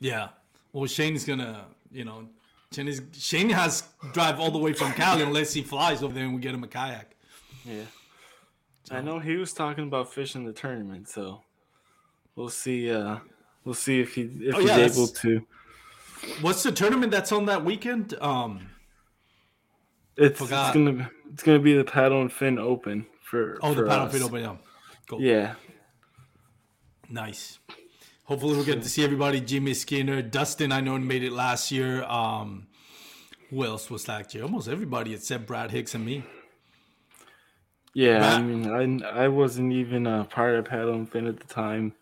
Yeah, well, Shane's gonna, you know, Shane, is, Shane has drive all the way from Cali unless he flies over there and we get him a kayak. Yeah. So. I know he was talking about fishing the tournament, so we'll see. Uh, we'll see if he if oh, yeah, he's able to. What's the tournament that's on that weekend? Um, it's, it's gonna it's gonna be the paddle and fin open for. Oh, for the paddle and fin open. Yeah. Cool. Yeah. Nice. Hopefully, we'll get to see everybody. Jimmy Skinner, Dustin. I know made it last year. Um, who else was last year? Almost everybody except Brad Hicks and me. Yeah, I mean, I I wasn't even a part of Paddle and Fin at the time,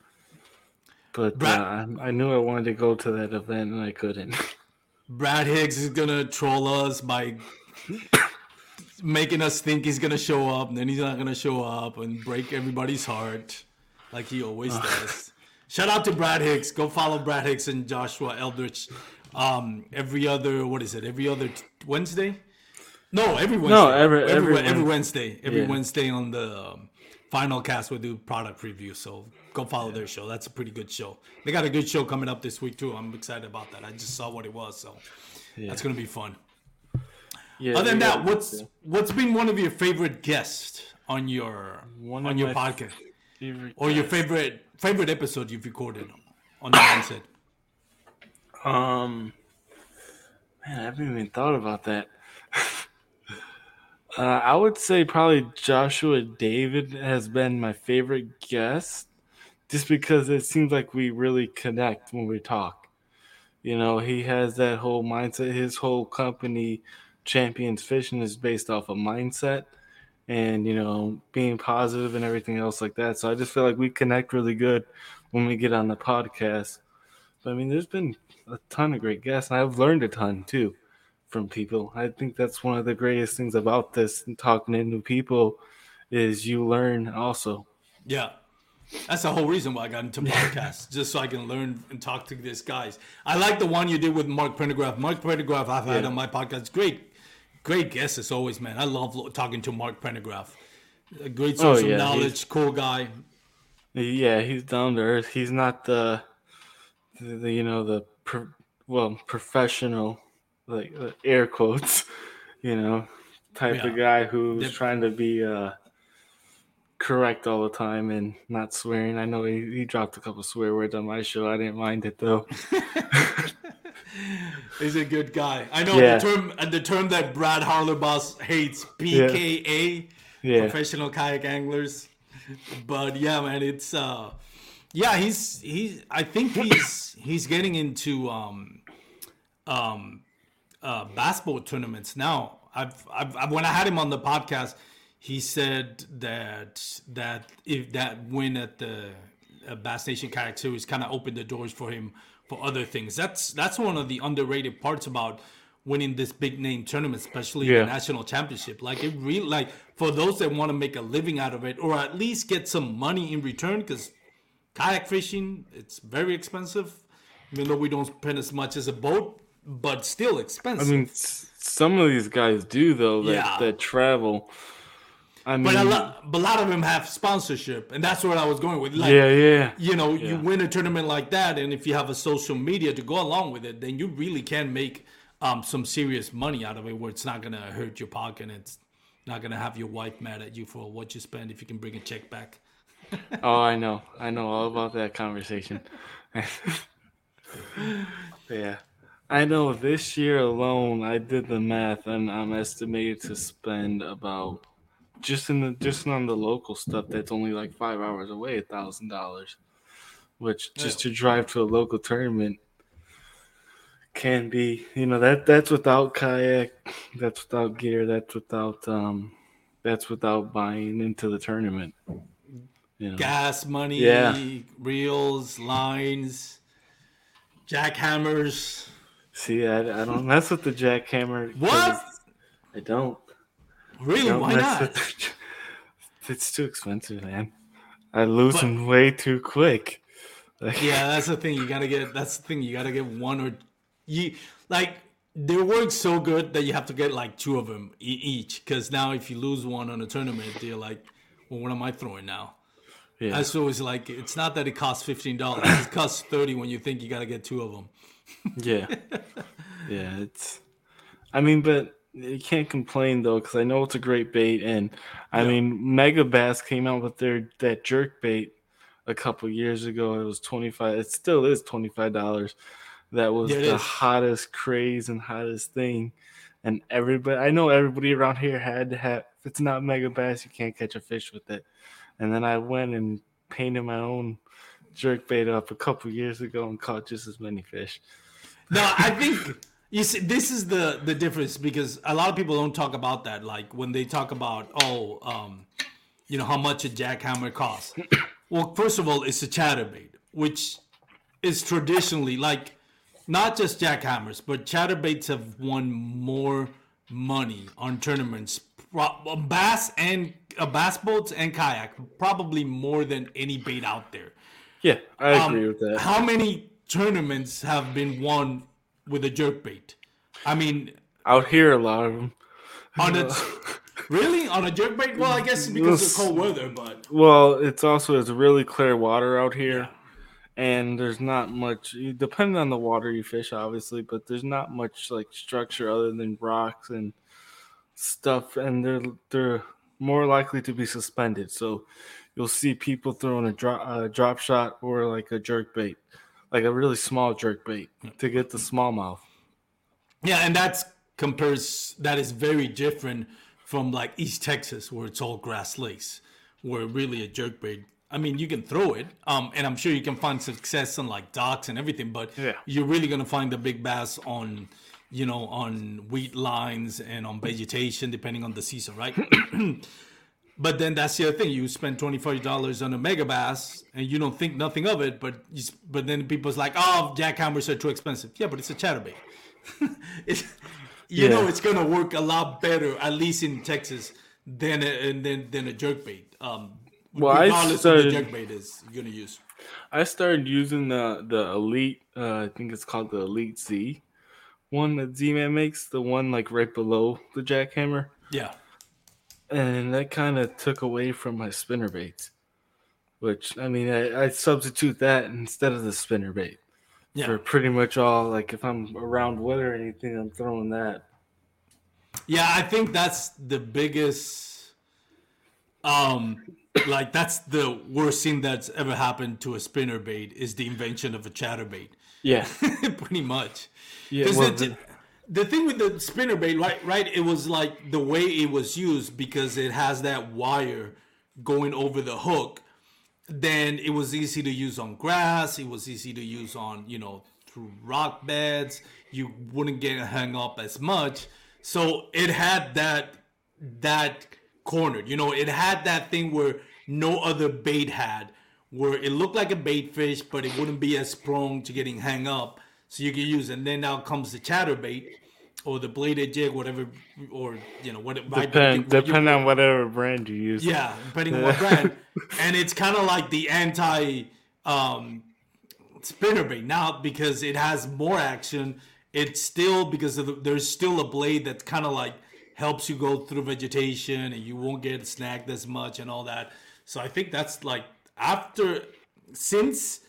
but Brad- uh, I, I knew I wanted to go to that event and I couldn't. Brad Hicks is gonna troll us by making us think he's gonna show up, and then he's not gonna show up and break everybody's heart, like he always does. Shout out to Brad Hicks. Go follow Brad Hicks and Joshua Eldridge. Um, every other what is it? Every other t- Wednesday? No, every Wednesday. No, every- every, every every Wed- Wednesday. Every Yeah. Wednesday on the um, final cast we do product review. So go follow their show. That's a pretty good show. They got a good show coming up this week too. I'm excited about that. I just saw what it was, so that's gonna be fun. Yeah, Other than that, what's what's been one of your favorite guests on your One on your podcast or your favorite favorite episode you've recorded on the mindset? Um, man, I haven't even thought about that. Uh, I would say probably Joshua David has been my favorite guest, just because it seems like we really connect when we talk. You know, he has that whole mindset. His whole company, Champions Fishing, is based off a mindset and you know being positive and everything else like that. So I just feel like we connect really good when we get on the podcast. But I mean, there's been a ton of great guests, and I've learned a ton too from people. I think that's one of the greatest things about this and talking to new people is you learn also. Yeah. That's the whole reason why I got into podcasts, just so I can learn and talk to these guys. I like the one you did with Mark Pendergraph. Mark Pendergraph, I've had Yeah. on my podcast. Great, great guest as always, man. I love talking to Mark Pendergraph. A great Oh, source of knowledge, cool guy. Yeah, he's down to earth. He's not the, the, the, you know the pro, well professional like uh, air quotes, you know, type of guy who's trying to be uh correct all the time and not swearing. I know he, he dropped a couple swear words on my show. I didn't mind it though. He's a good guy. I know Yeah. the term uh, the term that Brad Harlerboss hates, PKA, Yeah. professional kayak anglers. But yeah, man, it's uh yeah, he's he's I think he's he's getting into um um uh basketball tournaments now. I've, I've, I've when I had him on the podcast, he said that that if that win at the uh, Bass Nation Kayak Series kind of opened the doors for him for other things. That's that's one of the underrated parts about winning this big name tournament, especially Yeah. the national championship. Like it really like for those that want to make a living out of it or at least get some money in return because kayak fishing it's very expensive even though we don't spend as much as a boat but still expensive. I mean, some of these guys do though that, Yeah. that travel. I mean, but a lot, but a lot of them have sponsorship and that's what i was going with like yeah, yeah, you know you win a tournament like that and if you have a social media to go along with it then you really can make um, some serious money out of it where it's not gonna hurt your pocket and it's not gonna have your wife mad at you for what you spend if you can bring a check back Oh, I know. I know all about that conversation. yeah. I know this year alone, I did the math and I'm estimated to spend about just in the just on the local stuff that's only like five hours away, a thousand dollars. Which just to drive to a local tournament can be, you know, that that's without kayak, that's without gear, that's without um that's without buying into the tournament. You know. gas money Yeah. reels lines jackhammers See, I, I don't mess with the jackhammer. what I don't. really don't why not the- it's too expensive, man. I lose But- them way too quick. Like, yeah that's the thing you gotta get that's the thing you gotta get one or you like they work so good that you have to get like two of them each because now if you lose one on a tournament they're like well what am i throwing now yeah. that's always like it's not that it costs $15 it costs 30 when you think you gotta get two of them yeah. Yeah, it's. I mean, but you can't complain though, because I know it's a great bait, and I Yeah. mean, Megabass came out with their that jerk bait a couple years ago. It was twenty five. It still is twenty five dollars. That was Yeah, the is. hottest craze and hottest thing, and everybody. I know everybody around here had to have. If it's not Megabass, you can't catch a fish with it. And then I went and painted my own jerk bait up a couple years ago and caught just as many fish. No, I think you see this is the the difference because a lot of people don't talk about that. Like when they talk about oh, um, you know how much a jackhammer costs. Well, first of all, it's a chatterbait, which is traditionally like not just jackhammers, but chatterbaits have won more money on tournaments, bass and uh, bass boats and kayak, probably more than any bait out there. Yeah, I agree um, with that. How many tournaments have been won with a jerk bait? I mean, out here, a lot of them. On a really on a jerk bait? Well, I guess because of cold weather, but well, it's also it's really clear water out here. Yeah and there's not much depending on the water you fish obviously but there's not much like structure other than rocks and stuff and they're they're more likely to be suspended so you'll see people throwing a drop a drop shot or like a jerk bait like a really small jerk bait to get the smallmouth yeah and that's compares that is very different from like east texas where it's all grass lakes where really a jerk bait I mean, you can throw it, um, and I'm sure you can find success on like docks and everything, but yeah. you're really gonna find the big bass on, you know, on weed lines and on vegetation, depending on the season, right? but then that's the other thing. You spend twenty five dollars on a Megabass, and you don't think nothing of it, but you, but then people's like, oh, jackhammers are too expensive. Yeah, but it's a chatterbait. it's, you yeah. know, it's gonna work a lot better, at least in Texas, than a, than than a jerkbait. Um, well, I started, the jerkbait is you're gonna use. I started using the the elite. Uh, I think it's called the Elite Z one that Z-Man makes, the one like right below the jackhammer. Yeah, and that kind of took away from my spinner baits. Which I mean, I, I substitute that instead of the spinner bait yeah. for pretty much all. Like if I'm around wood or anything, I'm throwing that. Yeah, I think that's the biggest um like that's the worst thing that's ever happened to a spinner bait is the invention of a chatterbait. Yeah, pretty much. Yeah, well, the, the thing with the spinner bait, right? Right, it was like the way it was used because it has that wire going over the hook. Then it was easy to use on grass. It was easy to use on you know through rock beds. You wouldn't get hung up as much. So it had that that cornered. You know, it had that thing where no other bait had, where it looked like a bait fish, but it wouldn't be as prone to getting hung up. So you can use, it. and then now comes the chatterbait or the bladed jig, whatever, or you know what. It might Depend, depending on whatever brand you use. Yeah, depending on what brand, and it's kind of like the anti um, spinnerbait now because it has more action. It's still because the, there's still a blade that kind of like helps you go through vegetation and you won't get snagged as much and all that. So I think that's like after since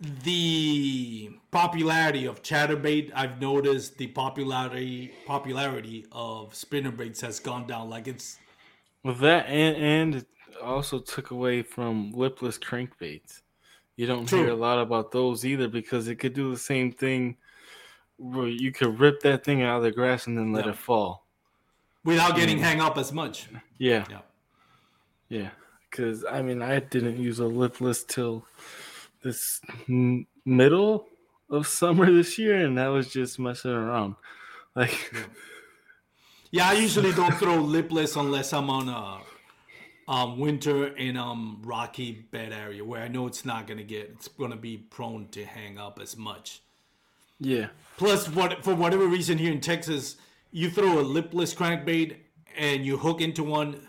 the popularity of chatterbait, I've noticed the popularity popularity of spinnerbaits has gone down. Like it's with that, and and it also took away from lipless crankbaits. You don't True. hear a lot about those either because it could do the same thing where you could rip that thing out of the grass and then let it fall without getting hang up as much. Yeah. Yeah. Yeah. Because I mean, I didn't use a lipless till this middle of summer this year, and that was just messing around. Like, yeah, yeah I usually don't throw lipless unless I'm on a um, winter in um rocky bed area where I know it's not gonna get it's gonna be prone to hang up as much. Yeah. Plus, what for whatever reason here in Texas, you throw a lipless crankbait and you hook into one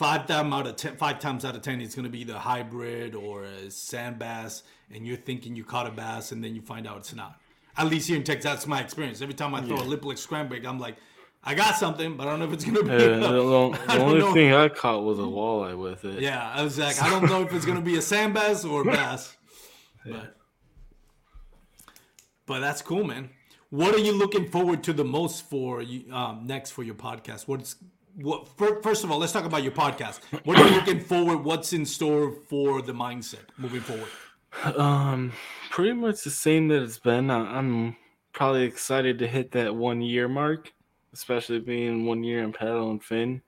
five times out of ten, five times out of ten, it's going to be the hybrid or a sand bass, and you're thinking you caught a bass, and then you find out it's not. At least here in Texas, that's my experience. Every time I throw yeah. a lipless crankbait, I'm like, I got something, but I don't know if it's gonna be. the, the only know. thing I caught was a walleye with it. Yeah, I was like, I don't know if it's gonna be a sand bass or a bass, yeah. but but that's cool, man. What are you looking forward to the most for um, next for your podcast? What's First of all, let's talk about your podcast. What are you looking forward? What's in store for the mindset moving forward? Um, pretty much the same that it's been. I'm probably excited to hit that one year mark, especially being one year in paddle and fin.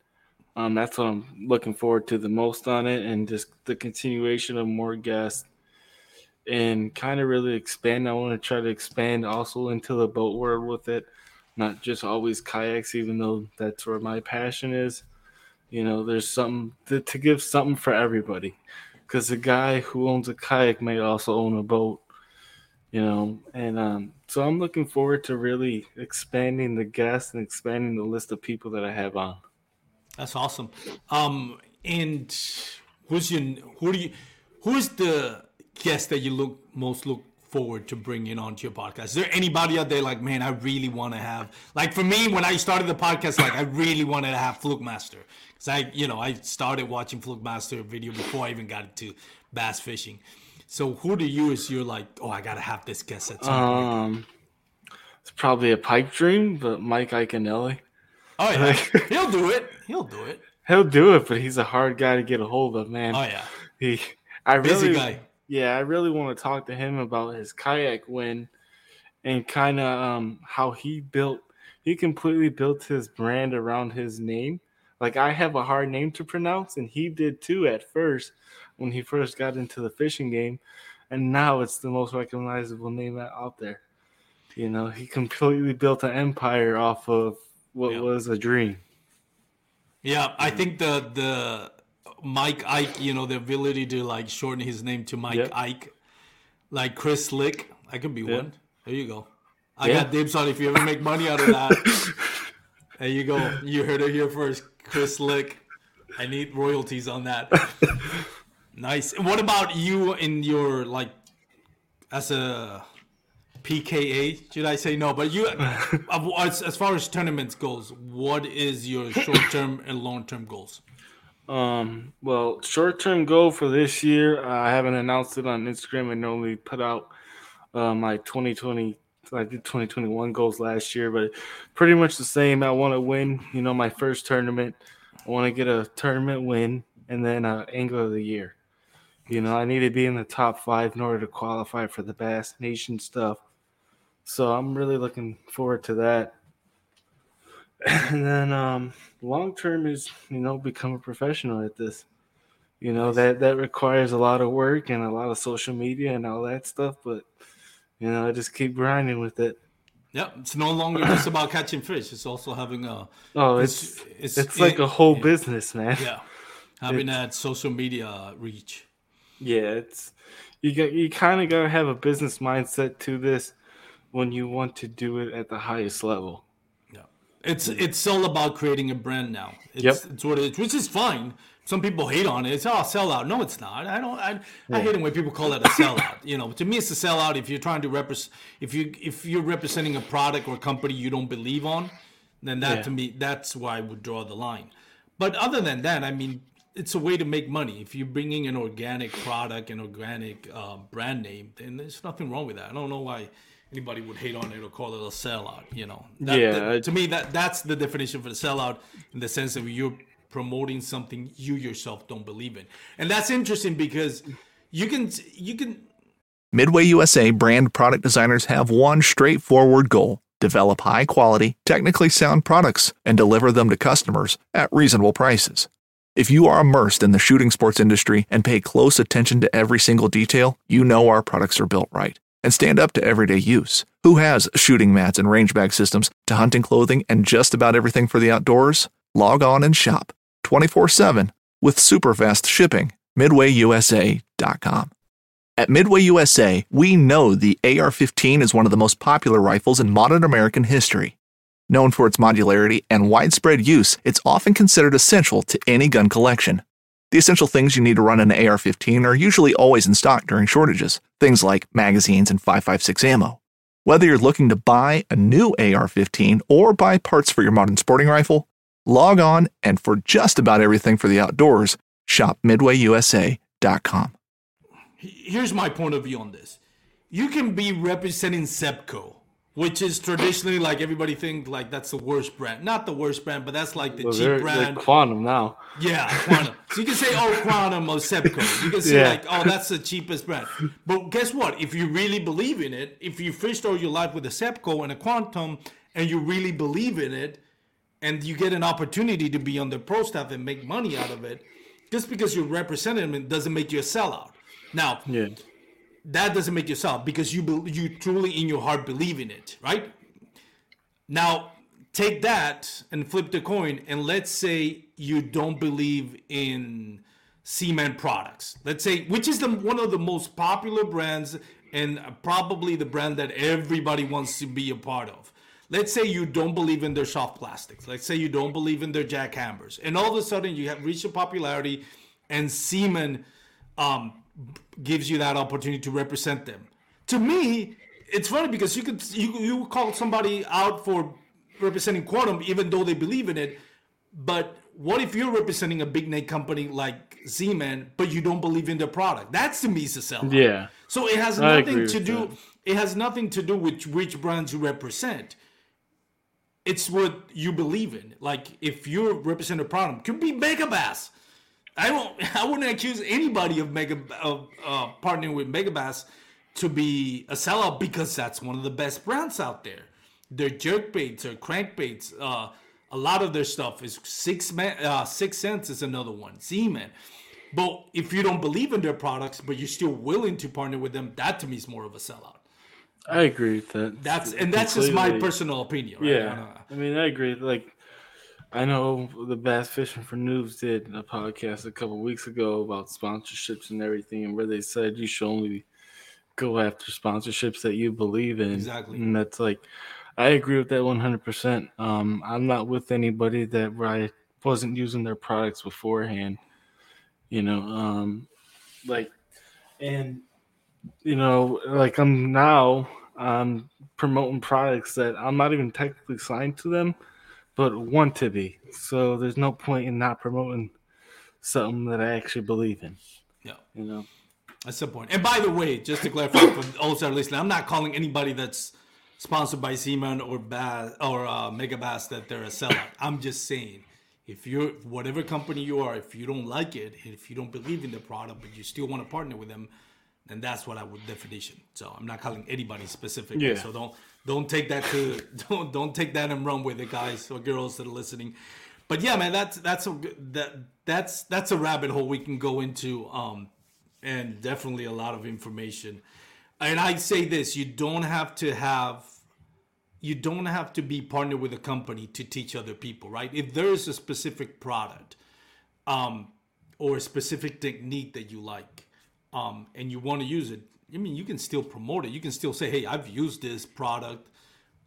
Um, that's what I'm looking forward to the most on it, and just the continuation of more guests and kind of really expand. I want to try to expand also into the boat world with it, not just always kayaks, even though that's where my passion is. You know, there's something to, to give something for everybody. Because the guy who owns a kayak may also own a boat. you know, and um, so I'm looking forward to really expanding the guests and expanding the list of people that I have on. That's awesome. Um, and who's your who do you who's the guest that you look most look forward to bringing onto your podcast? Is there anybody out there like, man, I really want to have like for me when I started the podcast, like I really wanted to have Fluke Master because I, you know, I started watching Fluke Master video before I even got into bass fishing. So who do you is you're like, oh, I gotta have this guest at some point? Um, it's probably a pipe dream, but Mike Iaconelli. Oh yeah, he'll do it. He'll do it. He'll do it, but he's a hard guy to get a hold of, man. Oh yeah, He, I busy really, guy. Yeah, I really want to talk to him about his kayak win and kind of um how he built. He completely built his brand around his name. Like I have a hard name to pronounce, and he did too at first when he first got into the fishing game, and now it's the most recognizable name out there. You know, he completely built an empire off of what Yeah. was a dream. Yeah, I think the the Mike Ike, you know, the ability to like shorten his name to Mike Yep. Ike, like Chris Lick, I could be Yeah. one. There you go. I Yeah. got dibs on if you ever make money out of that. there you go. You heard it here first, Chris Lick. I need royalties on that. nice. And what about you in your like as a PKA? Should I say no? But you, as, as far as tournaments goes, what is your short term and long term goals? Um, well, short term goal for this year, I haven't announced it on Instagram and only put out uh, my 2020. so I did 2021 goals last year, but pretty much the same. I want to win, you know, my first tournament. I want to get a tournament win and then uh, angler of the year. You know, I need to be in the top five in order to qualify for the Bass Nation stuff. So I'm really looking forward to that. And then um, long term is you know become a professional at this. You know that that requires a lot of work and a lot of social media and all that stuff. But you know, I just keep grinding with it. Yeah, it's no longer just about catching fish. It's also having a Oh, It's- it's it's- it's, like it- a whole yeah. business, man. yeah, having that social media reach. Yeah, it's you got you kind of gotta have a business mindset to this when you want to do it at the highest level. Yeah, it's it's all about creating a brand now. It's, Yep. it's what it is, which is fine. Some people hate on it. It's oh sellout. No, it's not. I don't. I, I hate it when people call it a sellout. You know, to me, it's a sellout if you're trying to represent. If you if you're representing a product or company you don't believe on, then that Yeah. to me that's why I would draw the line. But other than that, I mean, it's a way to make money. If you're bringing an organic product, an organic uh, brand name, then there's nothing wrong with that. I don't know why anybody would hate on it or call it a sellout. You know, That- Yeah, that- to me that that's the definition for the sellout in the sense that you're promoting something you yourself don't believe in, and that's interesting because you can you can Midway USA brand product designers have one straightforward goal develop high quality, technically sound products and deliver them to customers at reasonable prices. If you are immersed in the shooting sports industry and pay close attention to every single detail, you know our products are built right and stand up to everyday use. Who has shooting mats and range bag systems to hunting clothing and just about everything for the outdoors? Log on and shop 24 7 with super fast shipping. MidwayUSA.com. At Midway USA, we know the AR 15 is one of the most popular rifles in modern American history. Known for its modularity and widespread use, it's often considered essential to any gun collection. The essential things you need to run an AR 15 are usually always in stock during shortages, things like magazines and 5.56 ammo. Whether you're looking to buy a new AR 15 or buy parts for your modern sporting rifle, log on and for just about everything for the outdoors, shop MidwayUSA.com. here's my point of view on this. You can be representing Zebco, which is traditionally like everybody think like that's the worst brand. Not the worst brand, but that's like the Well, cheap brand. quantum now. Yeah, Quantum. so you can say, oh, Quantum or Zebco. You can say, Yeah. like, oh, that's the cheapest brand. But guess what? If you really believe in it, if you fished all your life with a Zebco and a Quantum, and you really believe in it, and you get an opportunity to be on the pro staff and make money out of it, just because you're representing them doesn't make you a sellout. Now, Yeah. That doesn't make you sellout because you you truly in your heart believe in it, right? Now, take that and flip the coin, and let's say you don't believe in Z-Man products. Let's say, which is the one of the most popular brands and probably the brand that everybody wants to be a part of. Let's say you don't believe in their soft plastics. Let's say you don't believe in their jackhammers, and all of a sudden you have reached a popularity, and Z-Man um, gives you that opportunity to represent them. To me, it's funny because you could you you call somebody out for representing quantum even though they believe in it, but what if you're representing a big name company like Z-Man, but you don't believe in their product? That's to me is a sell. Yeah. So it has I nothing to do. that. It has nothing to do with which brands you represent. It's what you believe in. Like if you represent a product, could be Megabass. I don't. I wouldn't accuse anybody of mega of uh, partnering with Megabass to be a sellout because that's one of the best brands out there. Their jerk baits, their crankbaits, uh, a lot of their stuff is six man, uh, 6th Sense is another one. Z-Man. But if you don't believe in their products, but you're still willing to partner with them, that to me is more of a sellout. I agree with that. That's and that's just my personal opinion. Right? Yeah, I mean, I agree. Like, I know the Bass Fishing for Noobs did a podcast a couple weeks ago about sponsorships and everything, and where they said you should only go after sponsorships that you believe in. Exactly. and that's like, I agree with that one hundred percent. Um, I'm not with anybody that I wasn't using their products beforehand. You know, um, like, and you know, like I'm now um promoting products that I'm not even technically signed to them, but want to be. So there's no point in not promoting something that I actually believe in. Yeah. You know. That's the point. And by the way, just to clarify for that are listening, I'm not calling anybody that's sponsored by Z-Man or Bass or uh, Megabass that they're a sellout. I'm just saying, if you're whatever company you are, if you don't like it, if you don't believe in the product, but you still want to partner with them, then that's what I would definition. So I'm not calling anybody specific. Yeah. So don't don't take that to don't don't take that and run with it, guys or girls that are listening. But yeah, man, that's that's a that that's that's a rabbit hole we can go into. Um, and definitely a lot of information. And I say this: you don't have to have, you don't have to be partnered with a company to teach other people, right? If there is a specific product, um, or a specific technique that you like, um, and you want to use it, I mean, you can still promote it. You can still say, "Hey, I've used this product.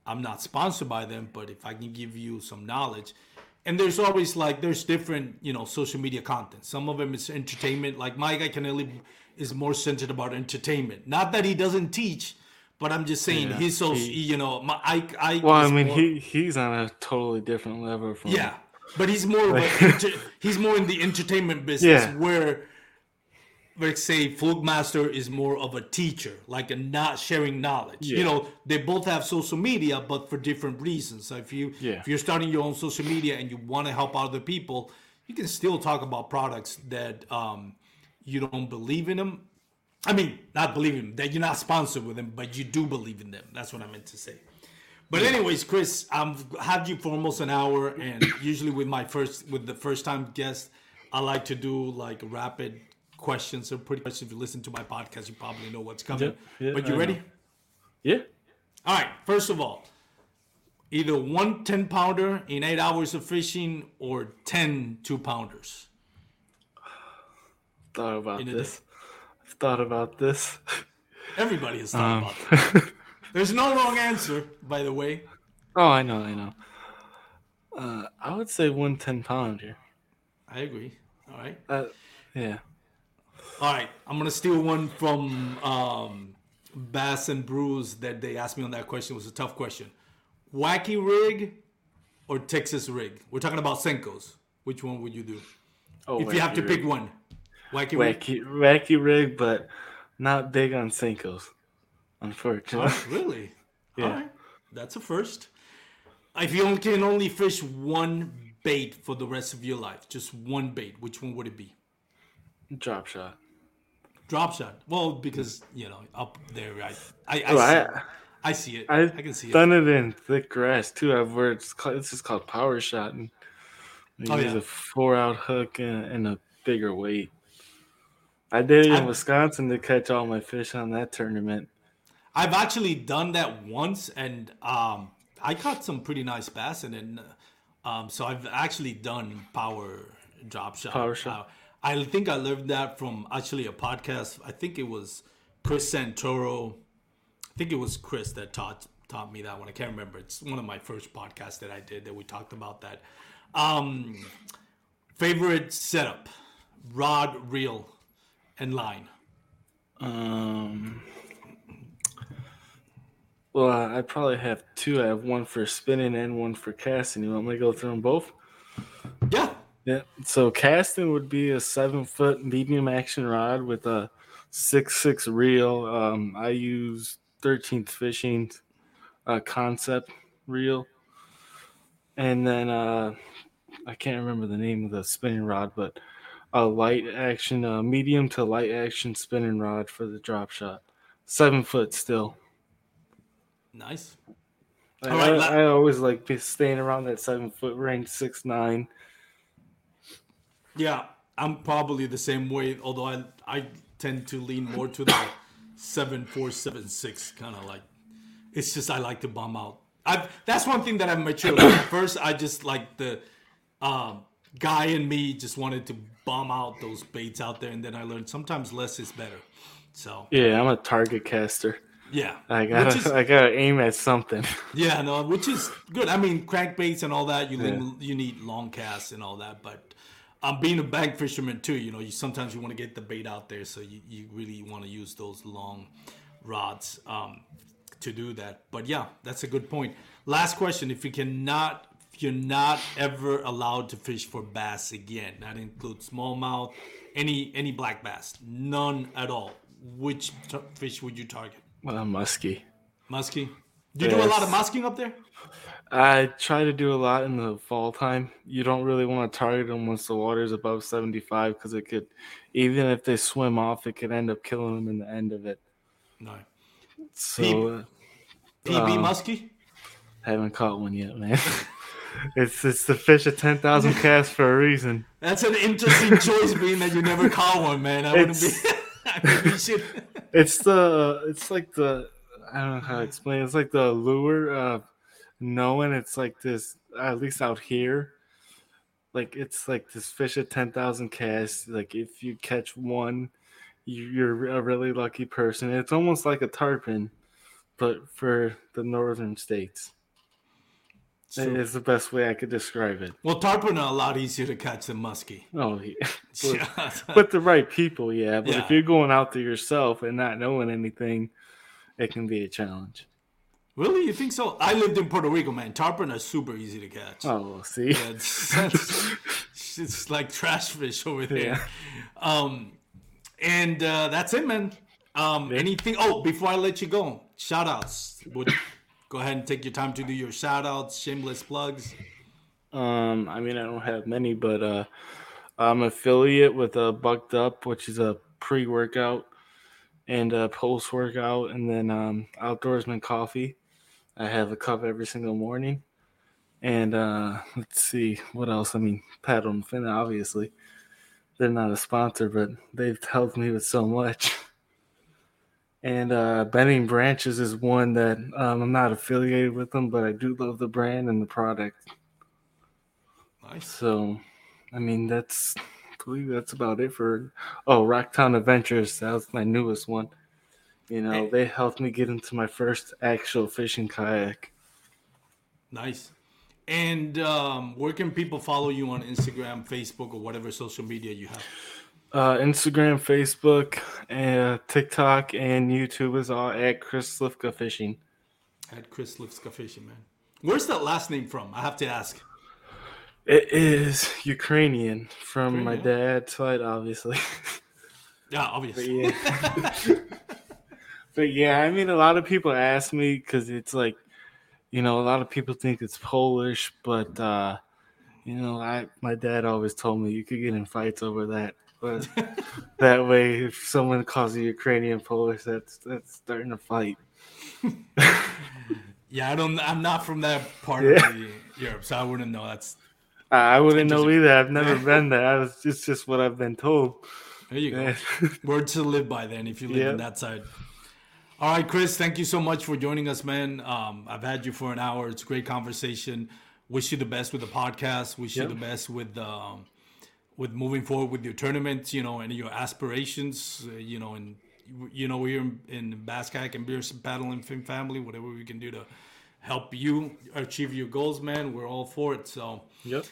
I'm not sponsored by them, but if I can give you some knowledge." And there's always like there's different, you know, social media content. Some of them is entertainment. Like my guy Iaconelli is more centered about entertainment. Not that he doesn't teach, but I'm just saying Yeah, his social, he- you know, my I, I Well, I mean, more- he he's on a totally different level from yeah, but he's more of a, he's more in the entertainment business Yeah. where, let's say, Fluke Master is more of a teacher, like a not sharing knowledge. You know, they both have social media, but for different reasons. So if you Yeah. if you're starting your own social media and you want to help other people, you can still talk about products that um, you don't believe in them. I mean, not believe in them, that you're not sponsored with them, but you do believe in them. That's what I meant to say. But anyways, Chris, I've had you for almost an hour, and usually with my first with the first time guest, I like to do like rapid questions or pretty much if you listen to my podcast, you probably know what's coming. Yep, yeah, but you I ready? know. Yeah. All right. First of all, either one 10 pounder in eight hours of fishing or 10 two pounders. Thought about In a this. I've thought about this. Everybody has thought Um, about that. There's no wrong answer, by the way. oh, I know, I know. Uh, I would say one 10 pounder. I agree. All right. Uh, yeah. All right, I'm gonna steal one from um, Bass and Brews that they asked me on that question. It was a tough question. Wacky rig or Texas rig? We're talking about Senkos. Which one would you do Oh, if you have to wacky pick one? Wacky, rig. Wacky, wacky rig, but not big on Senkos, unfortunately. Oh, really? Yeah. Right, that's a first. If you can only fish one bait for the rest of your life, just one bait, which one would it be? Drop shot. Drop shot. Well, because you know up there, right? I I, Oh, see, I, I see it. I've I can see it. done it in thick grass too. I've where it's called, it's just called power shot, and you Oh, use yeah. a four out hook and, and a bigger weight. I did it in Wisconsin to catch all my fish on that tournament. I've actually done that once, and um, I caught some pretty nice bass in it. Um, so I've actually done power drop shot. Power shot. Uh, I think I learned that from actually a podcast. I think it was Chris Santoro. I think it was Chris that taught taught me that one. I can't remember. It's one of my first podcasts that I did that we talked about that. Um, favorite setup: rod, reel, and line. Um. Well, I probably have two. I have one for spinning and one for casting. You want me to go through them both? Yeah. Yeah. So casting would be a seven foot medium action rod with a six six reel. Um, I use 13th fishing uh, concept reel, and then uh, I can't remember the name of the spinning rod, but a light action, uh, medium to light action spinning rod for the drop shot. Seven foot still. Nice. Right, I, I always like be staying around that seven foot range, six nine. Yeah, I'm probably the same way. Although I I tend to lean more to the seven four seven six kind of like. It's just I like to bomb out. I that's one thing that I've matured. At first, I just like the um, guy in me just wanted to bomb out those baits out there, and then I learned sometimes less is better. So Yeah, I'm a target caster. yeah, I gotta, is- I gotta aim at something. Yeah, no, which is good. I mean, crankbaits and all that, you need, you need long casts and all that. But um, being a bank fisherman too, you know, you sometimes you want to get the bait out there, so you, you really want to use those long rods um, to do that. But yeah, that's a good point. Last question: If you cannot, if you're not ever allowed to fish for bass again, that includes smallmouth, any any black bass, none at all. Which t- fish would you target? Uh, muskie. Muskie. Do you do a lot of Yes. musking up there? I try to do a lot in the fall time. You don't really want to target them once the water's above 75 because it could, even if they swim off, it could end up killing them in the end of it. No. So uh, PB Um, muskie? haven't caught one yet, man. it's it's the fish at 10,000 casts for a reason. That's an interesting choice, being that you never caught one, man. I wouldn't be. It's- I mean, should. It's the it's like the I don't know how to explain. It. It's like the lure of knowing it's like this. At least out here, like it's like this fish at ten thousand casts. Like if you catch one, you- you're a really lucky person. It's almost like a tarpon, but for the northern states. It's. It's the best way I could describe it. Well, tarpon are a lot easier to catch than muskie. Oh, yeah. Yeah. with the right people, yeah. But Yeah. if you're going out there yourself and not knowing anything, it can be a challenge. Really, you think so? I lived in Puerto Rico, man. Tarpon are super easy to catch. Oh, see. Yeah, it's, it's, like trash fish over there. Yeah. Um, and uh, that's it, man. Um, anything? Oh, before I let you go, shout outs. Would go ahead and take your time to do your shout outs, shameless plugs. Um, I mean, I don't have many, but uh, I'm affiliate with uh, Bucked Up, which is a pre-workout and a post-workout, and then um, Outdoorsman Coffee. I have a cup every single morning, and uh, let's see what else. I mean, Paddle and Fin, obviously, they're not a sponsor, but they've helped me with so much. And uh, Bending Branches is one that um, I'm not affiliated with them, but I do love the brand and the product. Nice. So, I mean, that's I believe that's about it for. Oh, Rocktown Adventures. That was my newest one. You know, Hey. they helped me get into my first actual fishing kayak. Nice. And um, where can people follow you on Instagram, Facebook, or whatever social media you have? Uh, Instagram, Facebook, and TikTok, and YouTube is all at Chris Slifka Fishing. At Chris Lipska Fishing, man. Where's that last name from? I have to ask. It is Ukrainian from my dad's side, obviously. Yeah, obviously. yeah. but yeah, I mean, a lot of people ask me because it's like, you know, a lot of people think it's Polish, but uh, you know, I my dad always told me you could get in fights over that. But that way, if someone calls you Ukrainian Polish, that's that's starting a fight. Yeah, I don't. I'm not from that part Yeah. of the Europe, so I wouldn't know. That's I wouldn't know either. I've never been there. I was, it's just what I've been told. there you go. Words to live by then if you live Yeah. in that side. All right, Chris, thank you so much for joining us, man. Um, I've had you for an hour. It's a great conversation. Wish you the best with the podcast. Wish you the best with um, with moving forward with your tournaments, you know, and your aspirations, uh, you know, and you know we're in, in Bass and Beer Paddle and Fin Family, whatever we can do to help you achieve your goals, man. We're all for it. So, Yep.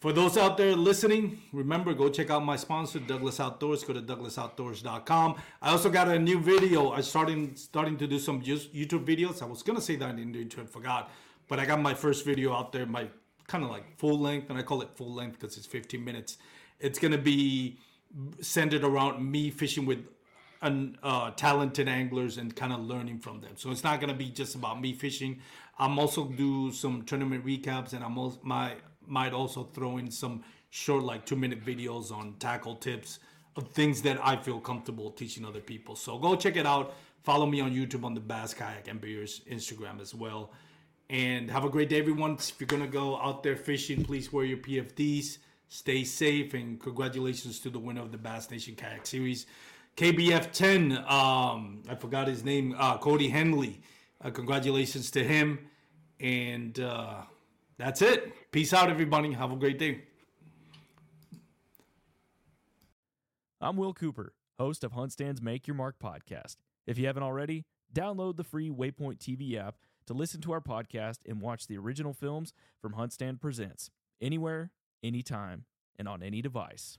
For those out there listening, remember go check out my sponsor, Douglas Outdoors. Go to douglasoutdoors.com. I also got a new video. I starting starting to do some YouTube videos. I was gonna say that in the intro, and forgot, but I got my first video out there, my kind of like full length, and I call it full length because it's 15 minutes. It's gonna be centered around me fishing with an, uh, talented anglers and kind of learning from them. So it's not gonna be just about me fishing. I'm also do some tournament recaps, and I'm also my might also throw in some short, like two minute videos on tackle tips of things that I feel comfortable teaching other people. So go check it out. Follow me on YouTube on the Bass Kayak and Beers Instagram as well. And have a great day, everyone. If you're gonna go out there fishing, please wear your PFDs. Stay safe, and congratulations to the winner of the Bass Nation Kayak Series, KBF 10. Um, I forgot his name, uh, Cody Henley. Uh, congratulations to him. And uh, that's it. Peace out, everybody. Have a great day. I'm Will Cooper, host of HuntStand's Make Your Mark podcast. If you haven't already, download the free Waypoint TV app to listen to our podcast and watch the original films from HuntStand Presents anywhere, anytime, and on any device.